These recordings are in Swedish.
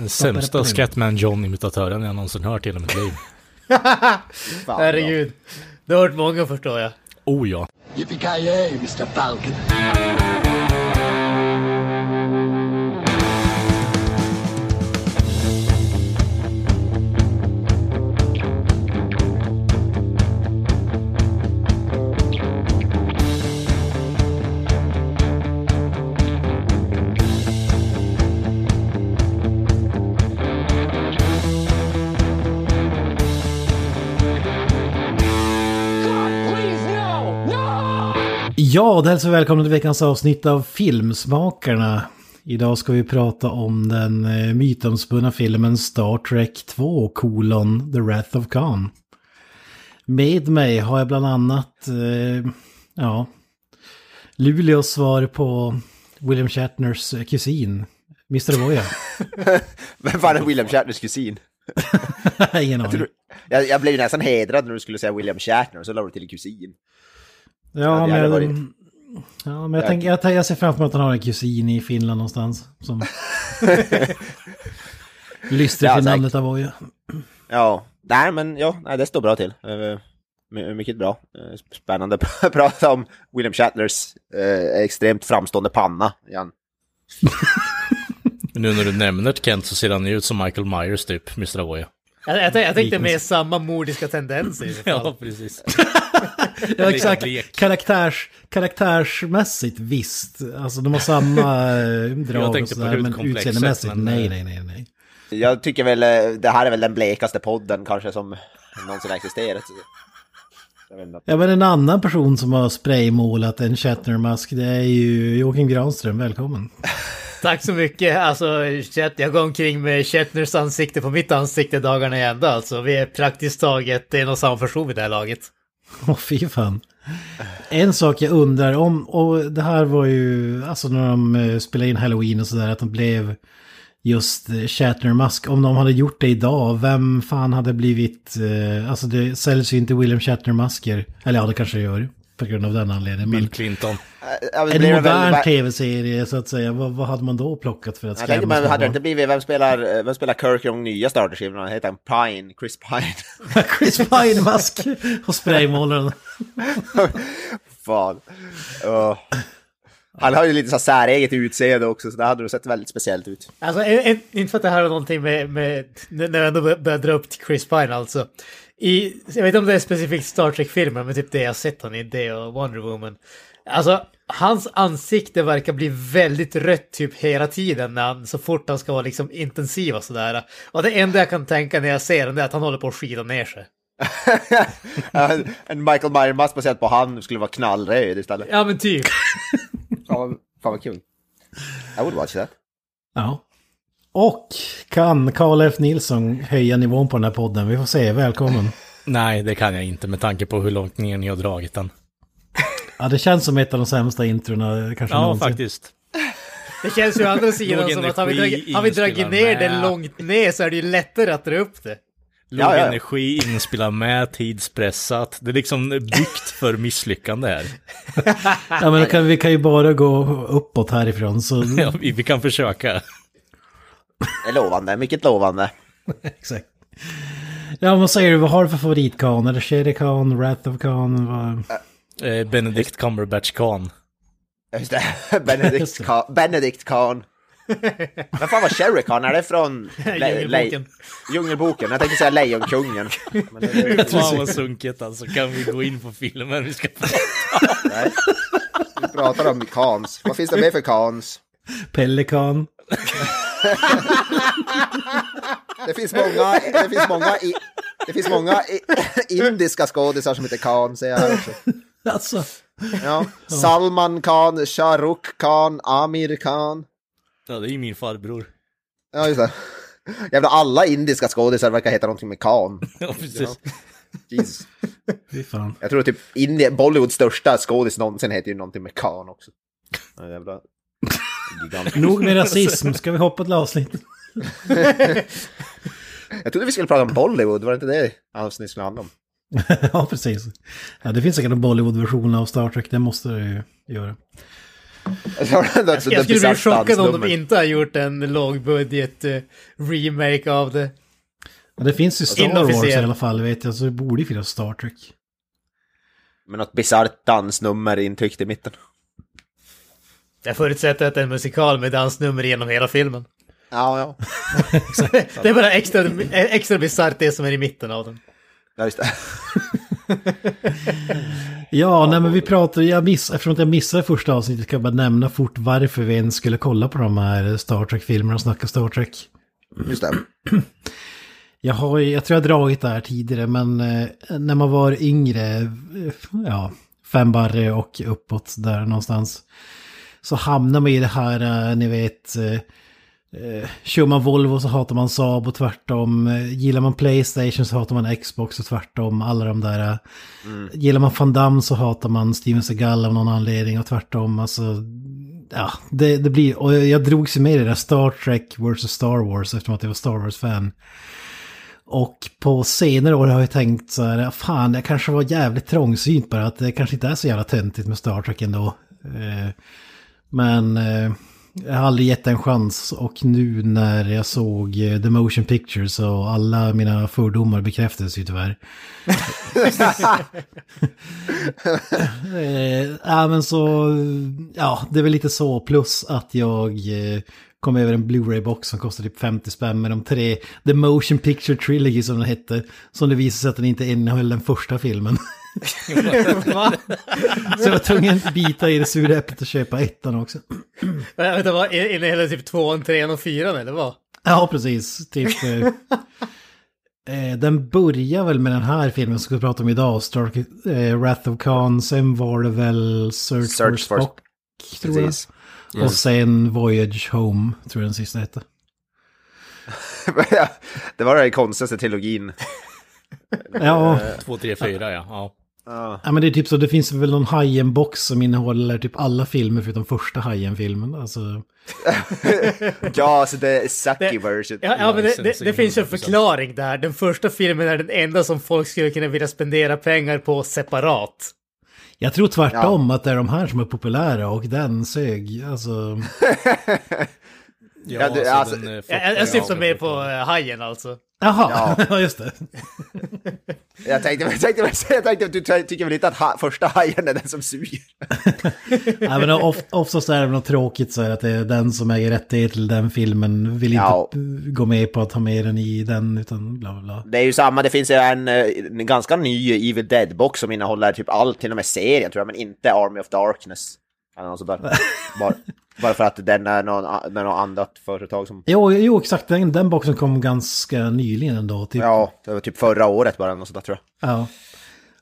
sämsta Scatman John-imitatören jag någonsin hört i hela mitt liv. Fan. Herregud. Det har varit många förstår jag. Oh ja. Yippee-ki-yay, Mr. Falcon. Ja, det hälsar välkomna till veckans avsnitt av Filmsmakarna. Idag ska vi prata om den eh, mytomspunna filmen Star Trek 2 kolon The Wrath of Khan. Med mig har jag bland annat, eh, ja, Luleås svar på William Shatners eh, kusin, Mr. Voya. Vem fan är William Shatners kusin? Ingen aning. Jag, jag blev ju nästan hedrad när du skulle säga William Shatner så la du till kusin. Ja, men, jag, varit- ja, men jag, tänker, jag, jag ser framför mig att han har en kusin i Finland någonstans. Som till säkert. namnet Avoya. Ja, nej men ja, nej, det står bra till. Eh, my- mycket bra. Eh, Spännande att prata om William Shatners eh, extremt framstående panna igen. Men nu när du nämner Kent så ser han ju ut som Michael Myers typ, Mr. Avoya. Jag, jag, jag tänkte med samma mordiska tendenser. Ja, precis. Ja, exakt. Karaktärs, karaktärsmässigt visst. Alltså de har samma eh, drag och tänkte på sådär, men utseendemässigt men, nej, eh, nej, nej, nej. Jag tycker väl eh, det här är väl den blekaste podden kanske som någonsin har existerat. Jag. Ja, men en annan person som har spraymålat en Shatner-mask, det är ju Joakim Granström. Välkommen. Tack så mycket. Alltså, Chat, jag går omkring med Shatners ansikte på mitt ansikte dagarna i ända. Alltså, vi är praktiskt taget en och samma person vid det här laget. Åh, fy fan. En sak jag undrar om, och det här var ju, alltså när de eh, spelade in Halloween och sådär, att de blev just eh, Shatner Musk. Om de hade gjort det idag, vem fan hade blivit, eh, alltså det säljs ju inte William Shatner Musker. Eller ja, det kanske det gör, på grund av den anledningen. Bill Clinton. Men en väl- modern tv-serie så att säga, vad, vad hade man då plockat för att Jag tänker, skrämma men små hade det inte blivit, vem spelar, eh, vem spelar Kirk i de nya Star Trek-filmerna? Heter han Pine? Chris Pine? Chris Pine-mask och spraymålaren. Fan. Ja. Han har ju lite så här säreget utseende också, så det hade nog sett väldigt speciellt ut. Alltså, en, en, inte för att det här har någonting med, med när jag ändå börjar dra upp till Chris Pine alltså. I, jag vet inte om det är specifikt Star Trek-filmer, men typ det jag sett han i, det och Wonder Woman. Alltså, hans ansikte verkar bli väldigt rött typ hela tiden när han, så fort han ska vara liksom intensiv och sådär. Och det enda jag kan tänka när jag ser den är att han håller på att skida ner sig. En Michael Myers-mask baserat på han skulle vara knallröd istället. Ja men typ. Fan, vad- fan vad kul. I would watch that. Ja. Och kan Karl F. Nilsson höja nivån på den här podden? Vi får se, välkommen. Nej, det kan jag inte med tanke på hur långt ner ni har dragit den. Ja, det känns som ett av de sämsta introna kanske Ja, någonsin. faktiskt. Det känns ju å andra sidan som att har vi, dragit, har vi dragit ner det med. långt ner så är det ju lättare att dra upp det. Låg Ja, ja. energi, ingen spelar med, tidspressat. Det är liksom byggt för misslyckande här. Ja, men kan, vi kan ju bara gå uppåt härifrån. Så... Ja, vi, vi kan försöka. Det är lovande, mycket lovande. Exakt. Ja, vad säger du? Vad har du för favoritkan? Är det Sherry Khan, Wrath of Khan? Vad... Eh, Benedict Cumberbatch Khan. Just det, Benedict Khan. Benedict Khan. Vem fan var Sherry Khan? Är det från Djungelboken. Djungelboken? Jag tänkte säga Lejonkungen. Men det, Fan vad sunkigt alltså. Kan vi gå in på filmen vi ska prata nej. Vi pratar om Khans. Vad finns det mer för Khans? Pelikan? Det finns många, det finns många, i, det finns många i, indiska skådisar som heter Khan, säger jag också. Alltså, Ja. Salman Khan, Shah Rukh Khan, Amir Khan. Ja, det är ju min farbror. Ja, just det. Jävla alla indiska skådisar verkar heta någonting med Khan. Ja, precis. Jesus. fy fan. Jag tror typ Indien, Bollywoods största skådis någonsin heter ju någonting med Khan också. Ja, jävla... Gigant. Nog med rasism, ska vi hoppa till avsnitt? Jag trodde vi skulle prata om Bollywood, var det inte det avsnittet skulle handla om? ja, precis. Ja, det finns säkert en Bollywood-version av Star Trek, det måste det ju göra. Jag skulle bli chockad om de inte har gjort en lågbudget uh, remake av det. Ja, det finns ju Star Wars i alla fall, vet jag, så det borde ju finnas Star Trek. Med något bisarrt dansnummer intryckt i mitten. Jag förutsätter att det är en musikal med dansnummer genom hela filmen. Ja, ja. det är bara extra, extra bisarrt det som är i mitten av den. Ja, just det. ja, nej men vi pratade, jag miss, eftersom jag missade första avsnittet kan jag bara nämna fort varför vi ens skulle kolla på de här Star Trek-filmerna och snacka Star Trek. Just det. Jag, har, jag tror jag har dragit det här tidigare, men eh, när man var yngre, eh, ja, fem barre och uppåt där någonstans, så hamnar man i det här, eh, ni vet, eh, Eh, kör man Volvo så hatar man Saab och tvärtom. Eh, gillar man Playstation så hatar man Xbox och tvärtom. Alla de där. Eh, mm. Gillar man Van Damme så hatar man Steven Seagal av någon anledning och tvärtom. Alltså, ja, det, det blir... Och jag drogs ju med i det där Star Trek vs. Star Wars eftersom att jag var Star Wars-fan. Och på senare år har jag tänkt så här, fan jag kanske var jävligt trångsynt bara att det kanske inte är så jävla töntigt med Star Trek ändå. Men jag har aldrig gett en chans och nu när jag såg eh, The Motion Pictures och alla mina fördomar bekräftades ju tyvärr. eh, ja men så, ja det är väl lite så plus att jag eh, kom över en Blu-ray-box som kostar typ 50 spänn med de tre, The Motion Picture Trilogy som den hette, som det visade sig att den inte innehöll den första filmen. så jag var tvungen att bita i det sura äpplet och köpa ettan också. Vänta, vad, innehåller typ tvåan, trean och fyran eller vad? Ja, precis. Typ... Eh, eh, den börjar väl med den här filmen som vi pratar om idag, Stark, eh, Wrath of Khan, sen var det väl Search, Search for Spock, tror jag. Yes. Och sen Voyage Home, tror jag den sista hette. det var den konstigaste trilogin. Ja. Två, tre, fyra, ja. ja. Ja. ja men det är typ så, det finns väl någon Hajen-box som innehåller typ alla filmer förutom första Hajen-filmen. Alltså... ja, alltså det är sucky version. Ja, ja men det, det, det finns en förklaring där. Den första filmen är den enda som folk skulle kunna vilja spendera pengar på separat. Jag tror tvärtom ja. att det är de här som är populära och den sög. Alltså... ja, ja, du, alltså, den, jag, jag syftar mer på uh, Hajen alltså. Jaha, ja. just det. jag, tänkte, jag, tänkte, jag tänkte att du tycker väl inte att ha, första hajen är den som suger? Nej, men of, oftast är det något tråkigt så här att det är den som äger rättighet till den filmen vill inte ja. gå med på att ha med den i den utan bla bla. Det är ju samma, det finns ju en, en ganska ny Evil Dead-box som innehåller typ allt, till och med serien tror jag, men inte Army of Darkness. Eller något sådär. Bara, bara för att den är någon, med något annat företag som... Jo, jo exakt. Den, den boxen kom ganska nyligen ändå. Typ. Ja, det var typ förra året bara, något sådär tror jag. Ja.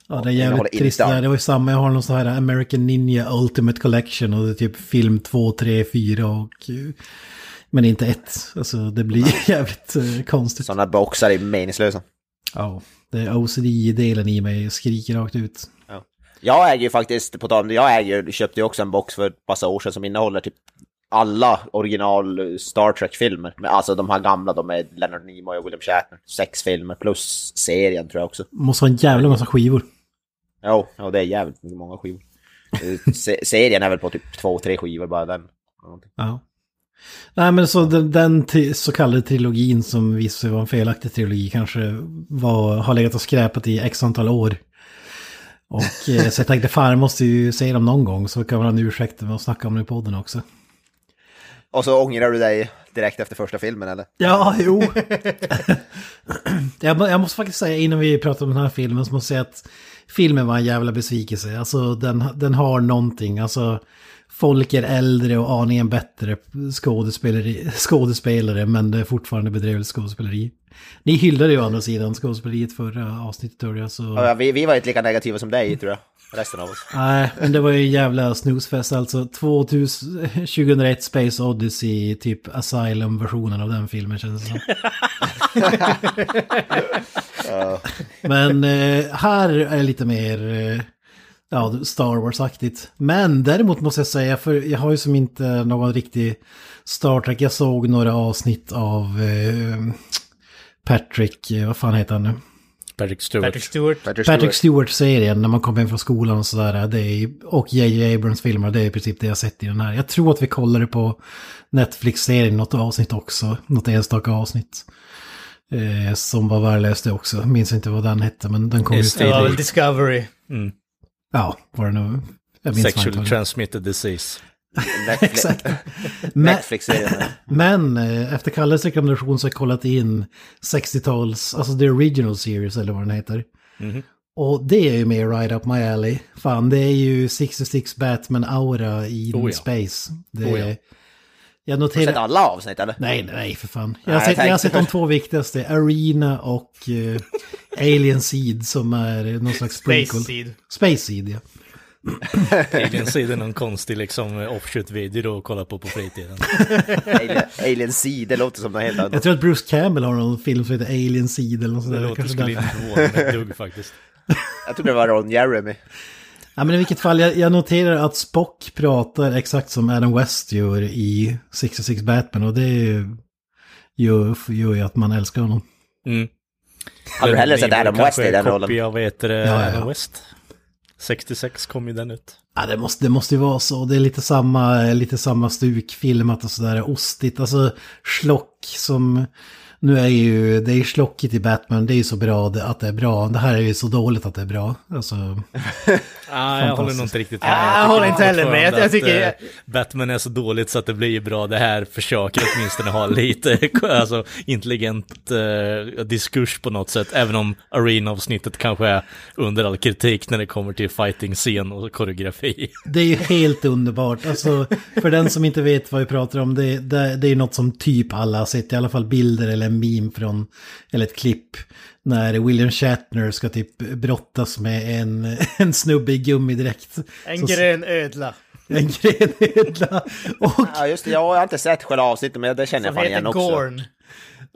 Ja, det är jävligt trist. Där. Det var ju samma, jag har någon sån här American Ninja Ultimate Collection och det är typ film 2, 3, 4 och... Men inte ett. Alltså det blir jävligt uh, konstigt. Sådana boxar är meningslösa. Ja, det är OCD-delen i mig skriker rakt ut. Jag äger ju faktiskt, på tal jag äger, köpte ju också en box för ett massa år sedan som innehåller typ alla original Star Trek-filmer. Alltså de här gamla, de med Leonard Nimoy och William Shatner. Sex filmer plus serien tror jag också. Måste ha en jävla massa skivor. Jo, ja, det är jävligt många skivor. Eh, serien är väl på typ två, tre skivor bara den. Ja. Nej men så den, den så kallade trilogin som visade sig vara en felaktig trilogi kanske var, har legat och skräpat i x antal år. Och eh, så jag tänkte fan jag måste ju säga dem någon gång så kan man ha en ursäkt med att snacka om det i podden också. Och så ångrar du dig direkt efter första filmen eller? Ja, jo. jag, måste faktiskt säga innan vi pratar om den här filmen så måste jag säga att filmen var en jävla besvikelse. Alltså den, den har någonting, alltså folk är äldre och aningen bättre skådespelare men det är fortfarande bedrövligt skådespeleri. Ni hyllade ju å andra sidan skådespeleriet förra avsnittet tror jag. Så... Ja, vi, vi var inte lika negativa som dig tror jag. Resten av oss. Nej, men det var ju jävla snusfest alltså. 2000, 2001 Space Odyssey, typ Asylum-versionen av den filmen känns det som. Men eh, här är lite mer eh, ja, Star Wars-aktigt. Men däremot måste jag säga, för jag har ju som inte någon riktig Star Trek. Jag såg några avsnitt av eh, Patrick, eh, vad fan heter han nu? Patrick Stewart. Patrick Stewart. Patrick Patrick Stewart. Stewart-serien när man kommer hem från skolan och sådär. Det är, och J.J. Abrams-filmer, det är i princip det jag sett i den här. Jag tror att vi kollade på Netflix-serien något avsnitt också. Något enstaka avsnitt. Eh, som var värdelöst det också. Minns inte vad den hette, men den kom är ut. Discovery. Ja, var det vad det- transmitted disease. Netflix, Exakt. Men, Netflix-serien. men eh, efter Kalles rekommendation så har jag kollat in 60-tals, alltså the original series eller vad den heter. Mhm. Och det är ju mer right up my alley. Fan, det är ju 66 Batman-aura i Oh ja. space. Det, Oh ja. Jag Har du sett noterar... alla avsnitt eller? Nej, nej, för fan. Jag har, Nej, sett, jag har jag sett tänkte- de två viktigaste, Arena och eh, Alien Seed som är någon slags Space prequel. Seed. Space Seed, ja. Alien Seed är någon konstig liksom offshoot-video att kolla på på fritiden. Alien, Alien Sea, det låter som något helt Jag annat. tror att Bruce Campbell har någon film som heter Alien Seed eller något sånt Det där. låter, Kanske skulle inte förvåna mig ett dugg faktiskt. Jag tror det var Ron Jeremy. Ja, men i vilket fall, jag, jag noterar att Spock pratar exakt som Adam West gör i 66 Batman och det är ju- gör, gör ju att man älskar honom. Mm. Hade du hellre sett Adam West i den en rollen? kopia av, vad heter det, Ja, ja, ja. Adam West. 66 kom ju den ut. Ja, det måste, det måste ju vara så. Det är lite samma, lite samma stuk, filmat och sådär, ostigt. Alltså, schlock som... Nu är ju, det är ju schlockigt i Batman, det är ju så bra att det är bra. Det här är ju så dåligt att det är bra. Alltså, Ah, jag håller nog inte riktigt med. Ah, jag håller inte heller med. Jag- tycker- att, eh, Batman är så dåligt så att det blir bra. Det här försöker åtminstone ha lite alltså, intelligent eh, diskurs på något sätt. Även om Arena-avsnittet kanske är under all kritik när det kommer till fighting-scen och koreografi. det är ju helt underbart. Alltså, för den som inte vet vad vi pratar om, det, det, det är ju något som typ alla har sett, i alla fall bilder eller en meme från, eller ett klipp. När William Shatner ska typ brottas med en, en snubbe i gummidräkt. En Så- grön ödla. En grenödla. Och Ja just det, jag har inte sett själva avsnittet men det känner jag fan igen också. Gorn.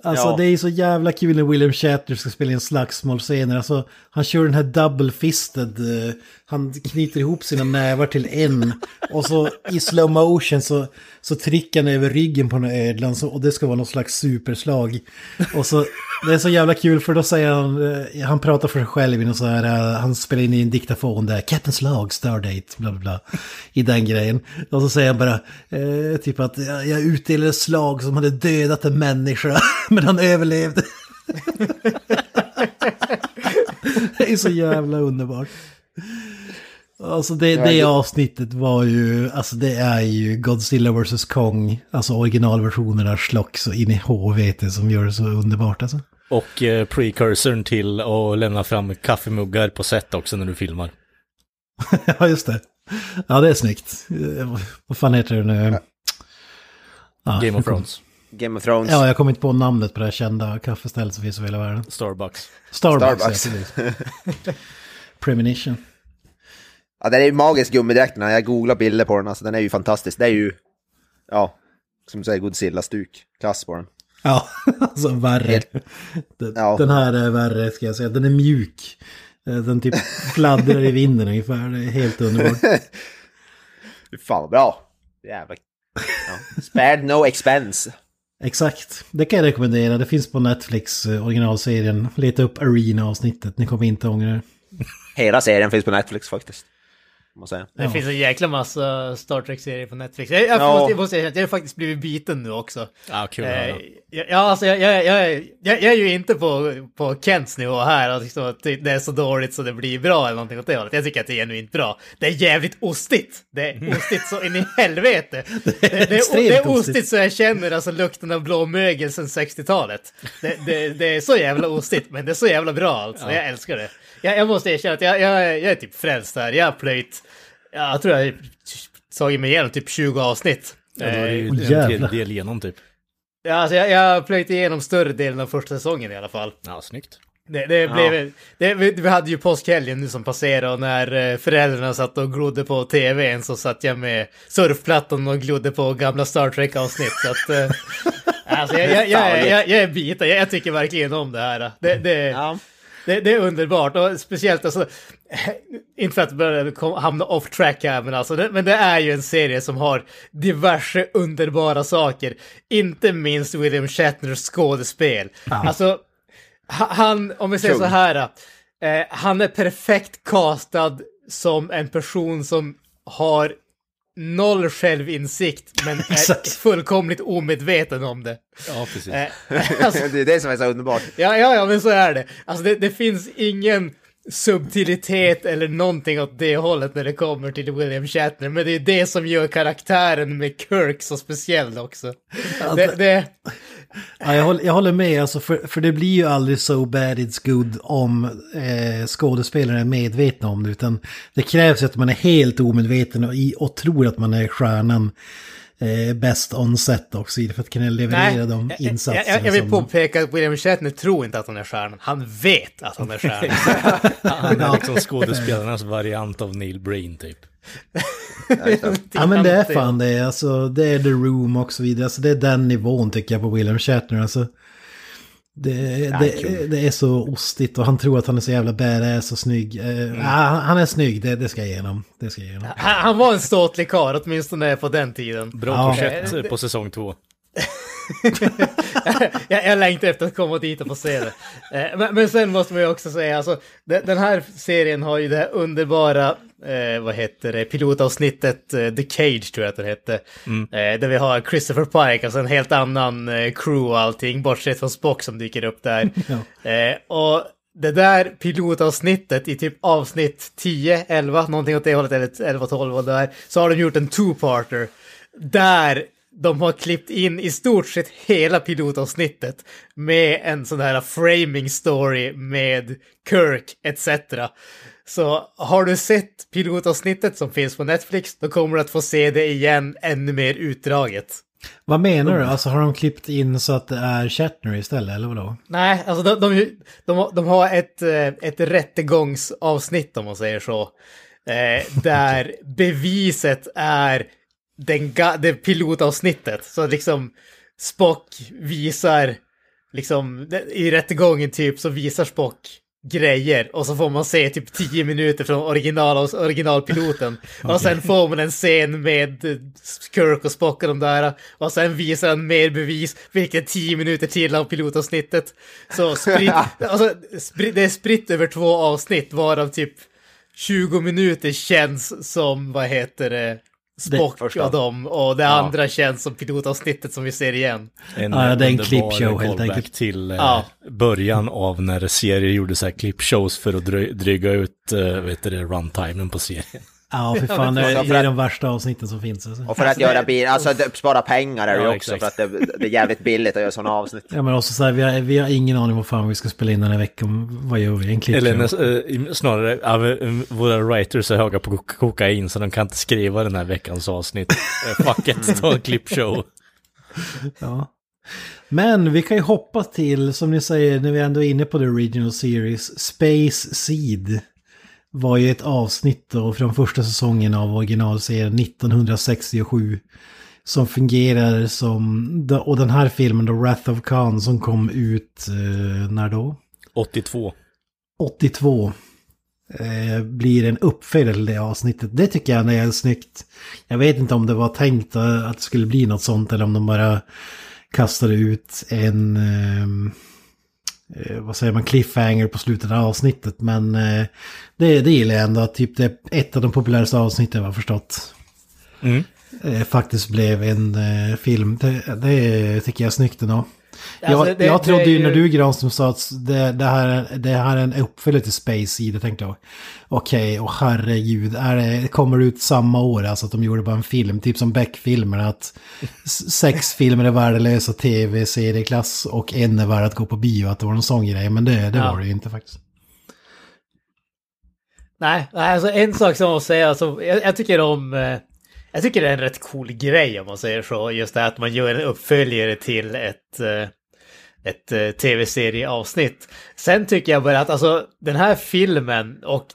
Alltså Ja. det är så jävla kul när William Shatner ska spela in slagsmålscener. Alltså han kör den här double-fisted, eh, han knyter ihop sina nävar till en. Och så i slow motion så, så trycker han över ryggen på den här ödlan så, och det ska vara någon slags superslag. Och så, det är så jävla kul för då säger han, eh, han pratar för sig själv i någon så här, eh, han spelar in i en diktafon där, Captain Slag, Stardate, bla bla bla, i den grejen. Och så säger han bara, typ att jag, jag utdelade slag som hade dödat en människa, men han överlevde. det är så jävla underbart. Alltså det, det avsnittet var ju, alltså det är ju Godzilla vs. Kong, alltså originalversionerna schlock så in i HVT som gör det så underbart alltså. Och eh, precursorn till att lämna fram kaffemuggar på set också när du filmar. ja, just det. Ja, det är snyggt. Eh, Vad fan heter det nu? Ja, Game of Thrones. Game of Thrones. Ja, jag kommer inte på namnet på det här kända kaffestället som finns över hela världen. Starbucks. Starbucks. Starbucks. Ja. Premonition. Ja, den är ju magisk gummidräkterna. Jag googlar bilder på den, alltså den är ju fantastisk. Det är ju, ja, som du säger, Godzilla-stuk. Klass på den. Ja, alltså värre. Den, Ja. den här är värre ska jag säga. Den är mjuk. Eh, Den typ fladdrar i vinden ungefär. Det är helt underbart. Fy fan vad bra. Jävlar. Ja. Spared no expense. Exakt. Det kan jag rekommendera. Det finns på Netflix, eh, originalserien. Leta upp Arena-avsnittet. Ni kommer inte ångra det. Hela serien finns på Netflix faktiskt. Måste säga. Det Ja. finns en jäkla massa Star Trek-serier på Netflix. Jag, jag, Ja. måste, jag måste säga att jag har faktiskt blivit biten nu också. Ja, kul Eh. Ja, ja, alltså jag, jag, jag, jag, jag är ju inte på, på Kents nivå här, att liksom att det är så dåligt så det blir bra eller någonting åt det hållet. Jag tycker att det är genuint bra. Det är jävligt ostigt. Det är ostigt så in i helvete. Det, det, det, det är ostigt. så jag känner alltså lukten av blå mögel sedan 60-talet. Det, det, det är så jävla ostigt, men det är så jävla bra alltså. Jag älskar det. Jag, jag måste erkänna att jag, jag, jag är typ frälst här. Jag har plöjt, jag tror jag har tagit mig igenom typ 20 avsnitt. Ja, då är det ju Eh, en tredjedel igenom typ. Ja, alltså jag, jag plöjt igenom större delen av första säsongen i alla fall. Ja, snyggt. Det, det blev, det, vi, hade ju påskhelgen nu som passerade och när eh, föräldrarna satt och glodde på tvn så satt jag med surfplattan och glodde på gamla Star Trek-avsnitt. Så att, eh, alltså jag, jag, jag, jag, är jag, jag tycker verkligen om det här. Det, det, Ja. Det, det är underbart och speciellt alltså, inte för att börja hamna off track här, men alltså, det, men det är ju en serie som har diverse underbara saker. Inte minst William Shatners skådespel. Alltså, Ha- Han, om vi säger så här, eh, han är perfekt castad som en person som har noll självinsikt men är fullkomligt omedveten om det. Ja, precis. Eh, alltså, det är det som är så underbart. ja, ja, ja, men så är det. Alltså det, det finns ingen subtilitet eller någonting åt det hållet när det kommer till William Shatner, men det är det som gör karaktären med Kirk så speciell också. Det, det, Ja, jag, håller, jag håller med, alltså, för, för det blir ju aldrig so bad it's good om eh, skådespelaren är medvetna om det. Utan det krävs ju att man är helt omedveten och, i, och tror att man är stjärnan eh, bäst on set också för att kunna leverera de jag, jag, insatserna. jag, jag vill som- påpeka att William Shatner tror inte att han är stjärnan. Han vet att han är stjärnan. Han är liksom skådespelarnas variant av Neil Breen typ. Ja men det är fan det, alltså det är The Room och så vidare. Alltså det är den nivån tycker jag på William Shatner. Alltså, det, det, det är så ostigt och han tror att han är så jävla badass och snygg. Eh, ja, han, han är snygg, det, det ska jag ge honom. Det ska jag ge honom. Han, han var en ståtlig karl, åtminstone på den tiden. Bra Ja. projekt på säsong två. jag, jag längtar efter att komma dit och få se det. Eh, men, men sen måste man ju också säga, alltså, den, den här serien har ju det här underbara, eh, vad heter det, pilotavsnittet eh, The Cage tror jag att den hette. Eh, där vi har Christopher Pike, alltså en helt annan eh, crew och allting, bortsett från Spock som dyker upp där. eh, och det där pilotavsnittet i typ avsnitt 10, 11, någonting åt det hållet, eller 11, 12 och där, så har de gjort en two-parter. Där de har klippt in i stort sett hela pilotavsnittet med en sån här framing story med Kirk etc. Så har du sett pilotavsnittet som finns på Netflix, då kommer du att få se det igen ännu mer utdraget. Vad menar du? Alltså har de klippt in så att det är Shatner istället eller vadå? Nej, alltså de, de, de, har- de har ett, eh, ett rättegångsavsnitt om man säger så. Eh, där beviset är den, det pilotavsnittet. Så liksom Spock visar, liksom i rättegången typ så visar Spock grejer och så får man se typ 10 minuter från original, originalpiloten. Och sen får man en scen med eh, Kirk och Spock och de där. Och sen visar han mer bevis, vilket 10 minuter till av pilotavsnittet. Så spritt, alltså, spritt, det är spritt över två avsnitt varav typ 20 minuter känns som, vad heter det, Spock första. och dem. Och det andra känns som pilotavsnittet som vi ser igen. En, Ja, det är en clipshow, helt enkelt. till eh, Ja. början av när serier gjorde så här clipshows för att dry- dryga ut, eh, vet du det, runtimen på serien. Ja, för fan, det, är- det är de värsta avsnitten som finns. Alltså. Och för att göra bil, alltså det- spara pengar är det ju Ja, också, exakt. för att det, det är jävligt billigt att göra sådana avsnitt. Ja, men också så här, vi har, vi har ingen aning vad fan vi ska spela in den här veckan. Vad gör vi? En klipp? Eller näs- eh, snarare, men, våra writers är höga på kok- kokain så de kan inte skriva den här veckans avsnitt. Eh, Fuck it, ta en clipshow. Ja. Men vi kan ju hoppa till, som ni säger, när vi ändå är inne på the original series, Space Seed var ju ett avsnitt då från första säsongen av originalserien 1967. Som fungerar som, och den här filmen då, Wrath of Khan, som kom ut, eh, när då? 82. 82 eh, blir en uppföljare till det avsnittet. Det tycker jag är snyggt. Jag vet inte om det var tänkt att det skulle bli något sånt eller om de bara kastade ut en, ehm, eh, vad säger man, cliffhanger på slutet av avsnittet. Men eh, det, det gillar jag ändå, att typ det är ett av de populäraste avsnitten jag har förstått. Mm. Eh, faktiskt blev en eh, film. Det, det tycker jag är snyggt ändå. Alltså, jag, det- jag trodde ju när du Granström sa att det, det, här, det här är en uppföljare till Space Seed, tänkte jag. Okej, och herregud, är det, kommer det ut samma år, alltså att de gjorde bara en film, typ som Beck-filmerna, att sex filmer är värdelösa tv-serieklass och en är värd att gå på bio, att det var någon sån grej, men det, det Ja. var det ju inte faktiskt. Nej, nej, alltså en sak som jag måste säga, alltså, jag, jag tycker om... Jag tycker det är en rätt cool grej om man säger så. Just det här att man gör en uppföljare till ett, eh, ett eh, tv-serieavsnitt. Sen tycker jag bara att alltså, den här filmen och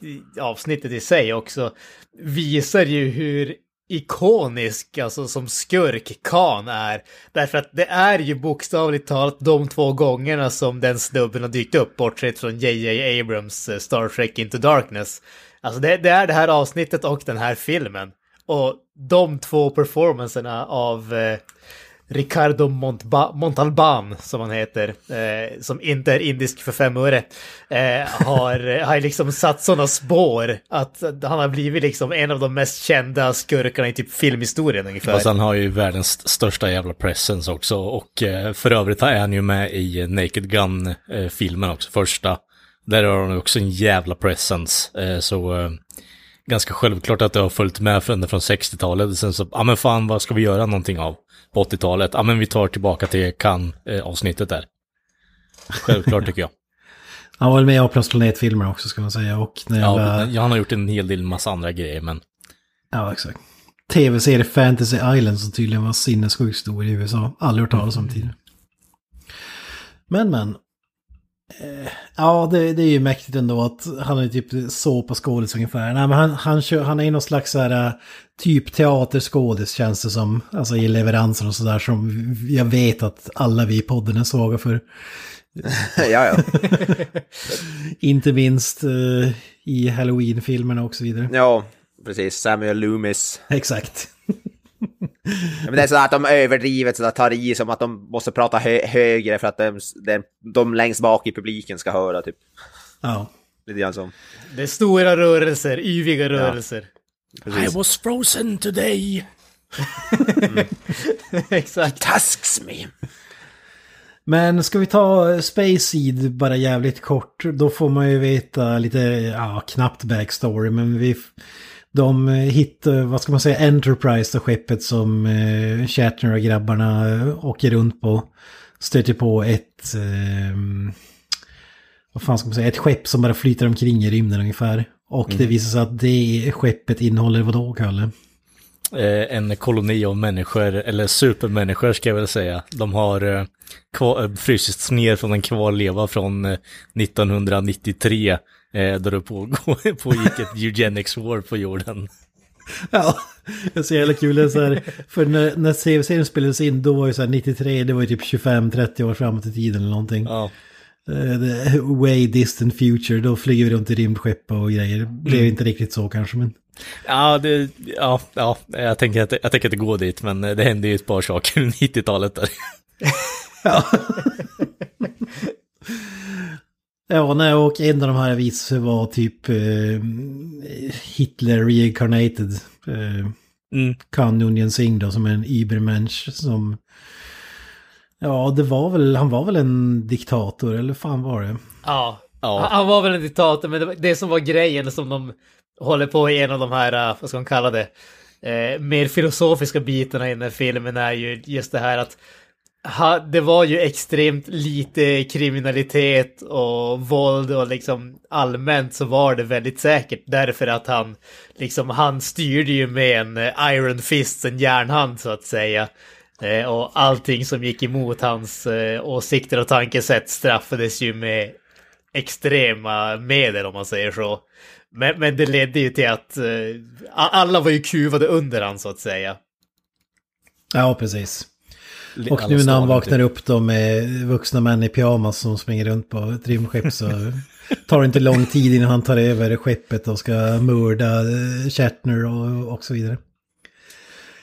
avsnittet i sig också visar ju hur ikonisk, alltså som skurk Khan är. Därför att det är ju bokstavligt talat de två gångerna som den snubben har dykt upp, bortsett från J.J. Abrams eh, Star Trek Into Darkness. Alltså det, det är det här avsnittet och den här filmen. Och de två performancerna av, eh, Ricardo Montba Montalban, som han heter, eh, som inte är indisk för fem öre, eh, har, eh, har liksom satt sådana spår att han har blivit liksom en av de mest kända skurkarna i typ filmhistorien ungefär. Fast han har ju världens största jävla presence också och eh, för övrigt är han ju med i eh, Naked Gun-filmen eh, också, första. Där har han också en jävla presence, eh, så eh, ganska självklart att det har följt med från, från 60-talet. Sen så, ja men fan vad ska vi göra någonting av på 80-talet? Ja men vi tar tillbaka till Cannes-avsnittet där. Självklart tycker jag. Han var väl med i Aplans planetfilmer också ska man säga. Och när Ja, men han har gjort en hel del massa andra grejer men Ja, exakt. Tv-serie Fantasy Island som tydligen var sinnessjukt stor i USA. Aldrig hört talas om tidigare. Men, men. Eh, ja, det, det är ju mäktigt ändå att han är typ så på skådis ungefär. Nej, men han, han, kör, han är någon slags så här, eh, typ teaterskådis känns det som. Alltså i leveranser och sådär som jag vet att alla vi i podden är svaga för. ja, ja. Inte minst eh, i Halloween-filmerna och så vidare. ja, precis. Samuel Loomis. Exakt. Ja, Men det är så att de överdrivet så tar i som att de måste prata hö högre för att de, de, de längst bak i publiken ska höra typ. Ja. Lite grann som. Det är stora rörelser, yviga rörelser. I was frozen today. Exakt. Tasks me! Men ska vi ta Space Seed bara jävligt kort, då får man ju veta lite, ja, knappt backstory, men vi... De hittar, vad ska man säga, Enterprise, då skeppet som eh, Shatner och grabbarna eh, åker runt på. Stöter på ett, eh, vad fan ska man säga, ett skepp som bara flyter omkring i rymden ungefär. Och det visar sig att det skeppet innehåller vadå, Kalle? Eh, en koloni av människor, eller supermänniskor ska jag väl säga. De har eh, kvar, eh, frysits ner från en kvarleva från eh, 1993. Eh, då det pågår, pågick ett eugenics war på jorden. Ja, det är så jävla kul. Så här, för när, när CV-serien spelades in, då var ju så här 93, det var ju typ 25-30 år framåt i tiden eller någonting. Ja. Eh, det- way distant future, då flyger vi runt i rymdskepp och grejer. Det blev inte riktigt så kanske, men... Ja, det, ja, ja jag, tänker att, jag tänker inte gå dit, men det hände ju ett par saker under 90-talet där. Ja, nej, och en av de här visade sig vara typ eh, Hitler reincarnated. Eh, Mm. Kan Union Singh då, som är en Übermensch som... Ja, det var väl, han var väl en diktator, eller fan var det? Ja. Ja. Han- Han var väl en diktator, men det, var- det som var grejen som de håller på i en av de här, eh, vad ska man kalla det, eh, mer filosofiska bitarna i den här filmen är ju just det här att ha, det var ju extremt lite kriminalitet och våld och liksom allmänt så var det väldigt säkert därför att han liksom han styrde ju med en eh, iron fist, en järnhand så att säga. Eh, och allting som gick emot hans eh, åsikter och tankesätt straffades ju med extrema medel om man säger så. Men, men det ledde ju till att eh, alla var ju kuvade under han så att säga. Ja, precis. Och nu när han vaknar typ. upp då med vuxna män i pyjamas som springer runt på ett rymdskepp så tar det inte lång tid innan han tar över skeppet och ska mörda eh, Shatner och, och så vidare.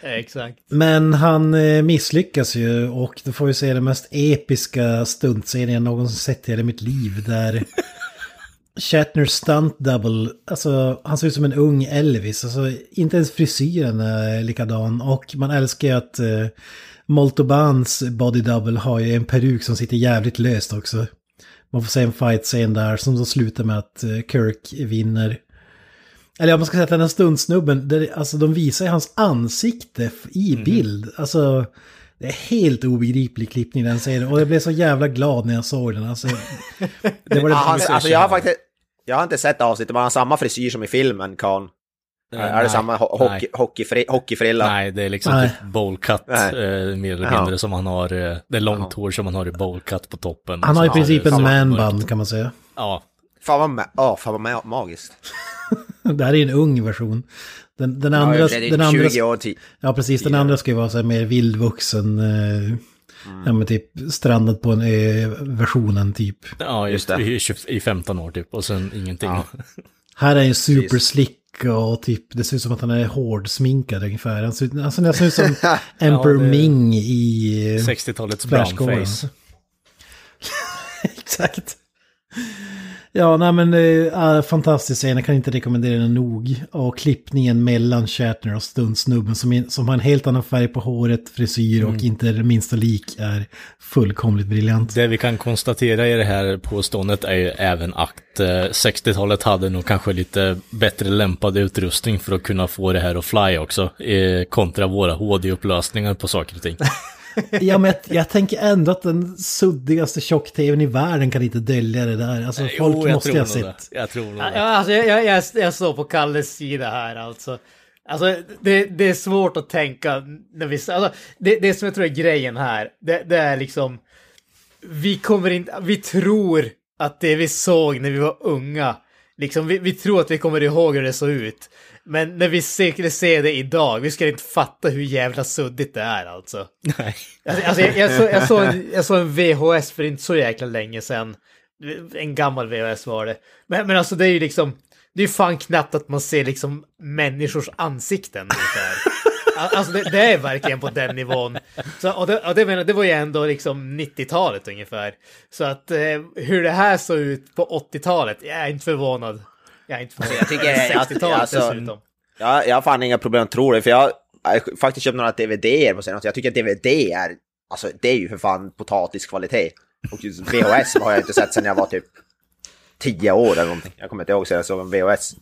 Exakt. Men han eh, misslyckas ju och då får vi se den mest episka stuntscenen jag någonsin sett i hela mitt liv där Shatner stunt double, alltså han ser ut som en ung Elvis, alltså inte ens frisyren är likadan och man älskar ju att eh, Moltobans body double har ju en peruk som sitter jävligt löst också. Man får se en fight scen där som så slutar med att eh, Kirk vinner. Eller ja, man ska säga att den här stuntsnubben, där, alltså de visar ju hans ansikte i bild. Alltså, det är helt obegriplig klippning den scenen. Och jag blev så jävla glad när jag såg den. Alltså, det var det Ja, han, alltså, jag har faktiskt... Jag har inte sett avsnittet, men han har samma frisyr som i filmen, Kan. Eh, är nej, det samma ho nej. hockey, hockeyfri, hockeyfrilla? Nej, det är liksom Nej. typ bowlcut Nej. eh, mer eller mindre som han har. Eh, det är långt hår som han har i bowlcut på toppen. Han har i Så princip en manband kan man säga. Ja, Fan vad, ma oh, fan vad ma magiskt. Det här är en ung version. Den, den andra... ja, den andra 20 år tid. ja, precis. Den andra ska ju vara så här mer vildvuxen. Eh, Ja, men typ strandad på en ö-versionen typ. ja just Just det. I, 20 I 15 år typ och sen ingenting. Ja. Här är en super slick jacka och typ, det ser ut som att han är hårdsminkad ungefär. Han ser, alltså han ser ut som Emperor det- Ming i... 60-talets Flash Gordon. brownface. Exakt. Ja, nej men äh, fantastisk scen, jag kan inte rekommendera den nog. Och klippningen mellan Shatner och stuntsnubben som, är- som har en helt annan färg på håret, frisyr och inte det minsta lik är fullkomligt briljant. Det vi kan konstatera i det här påståendet är ju även att eh, 60-talet hade nog kanske lite bättre lämpad utrustning för att kunna få det här att fly också. Eh, kontra våra HD-upplösningar på saker och ting. Ja, men jag, jag tänker ändå att den suddigaste tjock-tvn i världen kan inte dölja det där. Alltså folk Jo, jag måste ju ha sett. Jag tror nog Ja, det. alltså, jag, jag, jag, jag står på Kalles sida här alltså. Alltså det, det är svårt att tänka när vi... Alltså, det, det som jag tror är grejen här, det, det är liksom... Vi kommer inte... Vi tror att det vi såg när vi var unga, liksom vi, vi tror att vi kommer ihåg hur det såg ut. Men när vi ser, ser det idag, vi ska inte fatta hur jävla suddigt det är alltså. Nej. Alltså, alltså jag, jag, så, jag, såg en, jag såg en VHS för inte så jäkla länge sedan. En gammal VHS var det. Men, men alltså det är ju liksom, det är ju fan knappt att man ser liksom människors ansikten Alltså det, det är verkligen på den nivån. Så, och det, och det, menar, det var ju ändå liksom 90-talet ungefär. Så att eh, hur det här såg ut på 80-talet, jag är inte förvånad. Jag är inte förvånad. Jag tycker att- 60-talet alltså- dessutom. Jag, jag har fan inga problem att tro det, för jag har faktiskt köpt några DVD på senaste. Jag tycker att DVD är, alltså det är ju för fan potatiskvalitet. Och just VHS har jag inte sett sedan jag var typ 10 år eller någonting. Jag kommer inte ihåg så jag såg en VHS.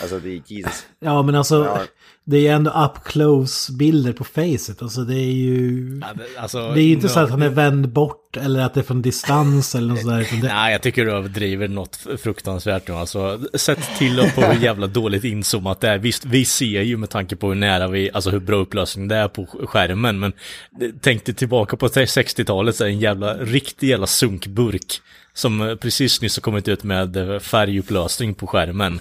Alltså det är Jesus. Ja, men alltså, Ja. Det är ju ändå up close bilder på facet. Alltså det är ju... Ja, det- Alltså, Det är ju inte no- så att han är vänd bort eller att det är från distans eller något sådär. Det, Nej, jag tycker du överdriver något fruktansvärt nu. Alltså, sätt till upp på hur jävla dåligt inzoomat det är. Visst, vi ser ju med tanke på hur nära vi, alltså hur bra upplösning det är på skärmen, men tänk dig tillbaka på 60-talet så är det en jävla, riktig jävla sunkburk som eh, precis nyss har kommit ut med eh, färgupplösning på skärmen.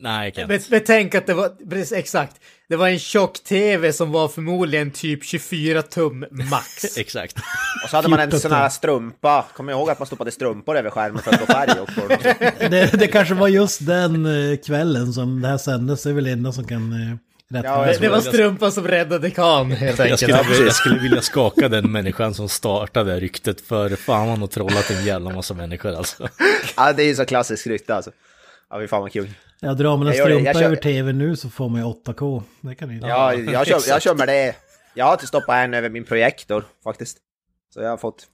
Nej, jag kan Men, inte. men tänk att det var, precis, exakt, det var en tjock-tv som var förmodligen typ 24 tum max. Exakt. Och så hade man en 14 sån här strumpa. Kommer jag ihåg att man stoppade strumpor över skärmen för att få färg den. det, det kanske var just den eh, kvällen som det här sändes. Det är väl det enda som kan eh, Ja, Det, det var strumpan som räddade Khan helt Jag enkelt. skulle, jag skulle vilja skaka den människan som startade ryktet för fan han har trollat en jävla massa människor alltså. Ja, det är ju så klassiskt rykte alltså. Ja, fy fan vad kul. Jag drar man en strumpa jag kör- över tv nu så får man ju 8K. Det kan ju Ja, jag kör, jag kör med det. Jag har inte stoppat en över min projektor faktiskt. Så jag har fått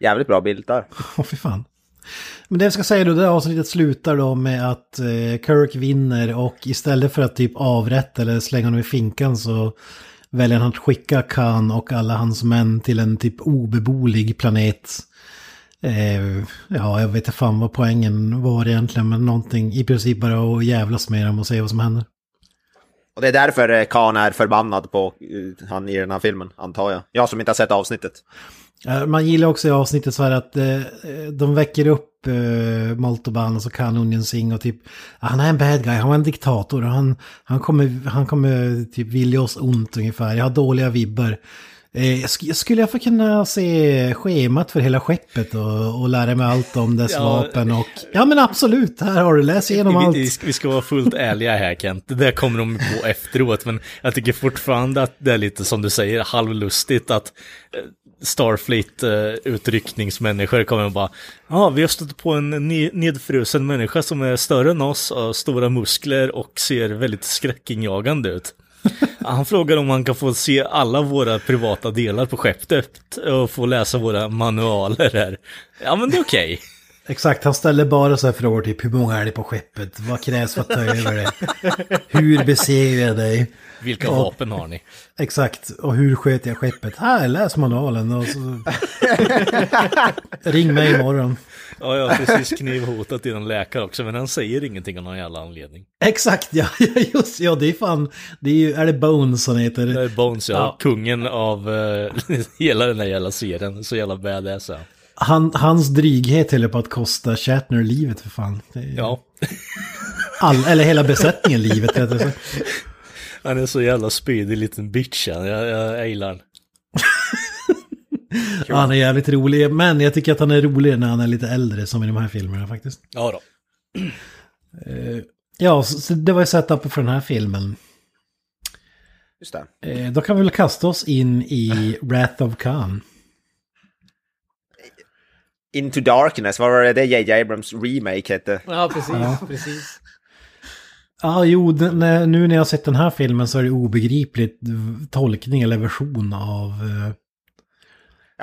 jävligt bra bild där. Åh, fy fan. Men det jag ska säga då, det här avsnittet slutar då med att eh, Kirk vinner och istället för att typ avrätta eller slänga honom i finkan så väljer han att skicka Khan och alla hans män till en typ obeboelig planet. Eh, ja, jag vet inte fan vad poängen var egentligen, men någonting i princip bara att jävlas med dem och se vad som händer. Och det är därför eh, Khan är förbannad på eh, han i den här filmen, antar jag. Jag som inte har sett avsnittet. Man gillar också i avsnittet så här att eh, de väcker upp eh, Moltoban och så kan Onion Singh och typ "Ah, han är en bad guy, han var en diktator han, han, kommer, han kommer typ vilja oss ont ungefär. Jag har dåliga vibbar. Eh, sk- skulle jag få kunna se schemat för hela skeppet och, och lära mig allt om dess Ja. vapen och... Ja men absolut, här har du, läs igenom allt. Vi, vi, vi ska vara fullt ärliga här Kent, det där kommer de på efteråt, men jag tycker fortfarande att det är lite som du säger halvlustigt att eh, Starfleet eh, kommer och bara Ja, vi har stött på en ne- nedfrusen människa som är större än oss, har stora muskler och ser väldigt skräckinjagande ut. Han frågar om han kan få se alla våra privata delar på skeppet och få läsa våra manualer här. Ja, men det är okej. Exakt, han ställer bara så här frågor typ hur många är det på skeppet? Vad krävs för att ta över det? Hur besegrar jag dig? Vilka Ja. vapen har ni? Exakt, och hur sköter jag skeppet? Här, läs manualen och så... Ring mig imorgon. Ja, jag har precis knivhotat en läkare också, men han säger ingenting av någon jävla anledning. Exakt, ja, just ja, det är fan... Det är ju, är det Bones han heter? Det är Bones, ja. Ja. Kungen av eh, hela den här jävla serien. Så jävla badass ja. Han, hans dryghet håller på att kosta Shatner livet för fan. Är, Ja, All, eller hela besättningen livet. rättare han är så jävla spydig liten bitch han. Jag, jag gillar han. Ja, han är jävligt rolig, men jag tycker att han är roligare när han är lite äldre som i de här filmerna faktiskt. Ja då. Eh, Ja, så, det var ju setup för den här filmen. Just det. Eh, då kan vi väl kasta oss in i Wrath of Khan. Into Darkness, vad var det det J.J. Abrams remake hette? Ja, precis. precis. Ja, jo, den, när- nu när jag har sett den här filmen så är det obegripligt tolkning eller version av...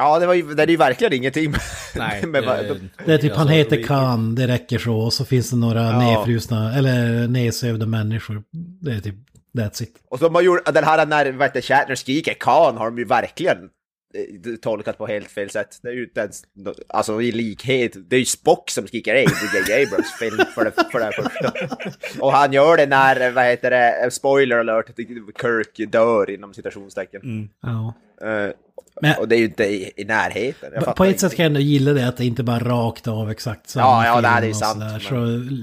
Ja, det, var ju, det är ju verkligen ingenting. Nej, med, eh, Det är typ, han alltså, heter Khan, det räcker så. Och så finns det några Ja. nedfrusna, eller nedsövda människor. Det är typ, that's it. Och så de har gjort, den här när vad heter, Shatner skriker Khan har de ju verkligen eh, tolkat på helt fel sätt. Det är ju inte ens, alltså i likhet, det är ju Spock som skriker J.J. Abrams film för det, för det första. Och han gör det när, vad heter det, spoiler alert, Kirk dör inom citationstecken. Ja. Eh, Men- och det är ju inte i, i närheten. Jag På ett sätt kan jag ändå gilla det att det inte bara rakt av exakt samma Ja, ja, film det här är ju och sant, men- Så,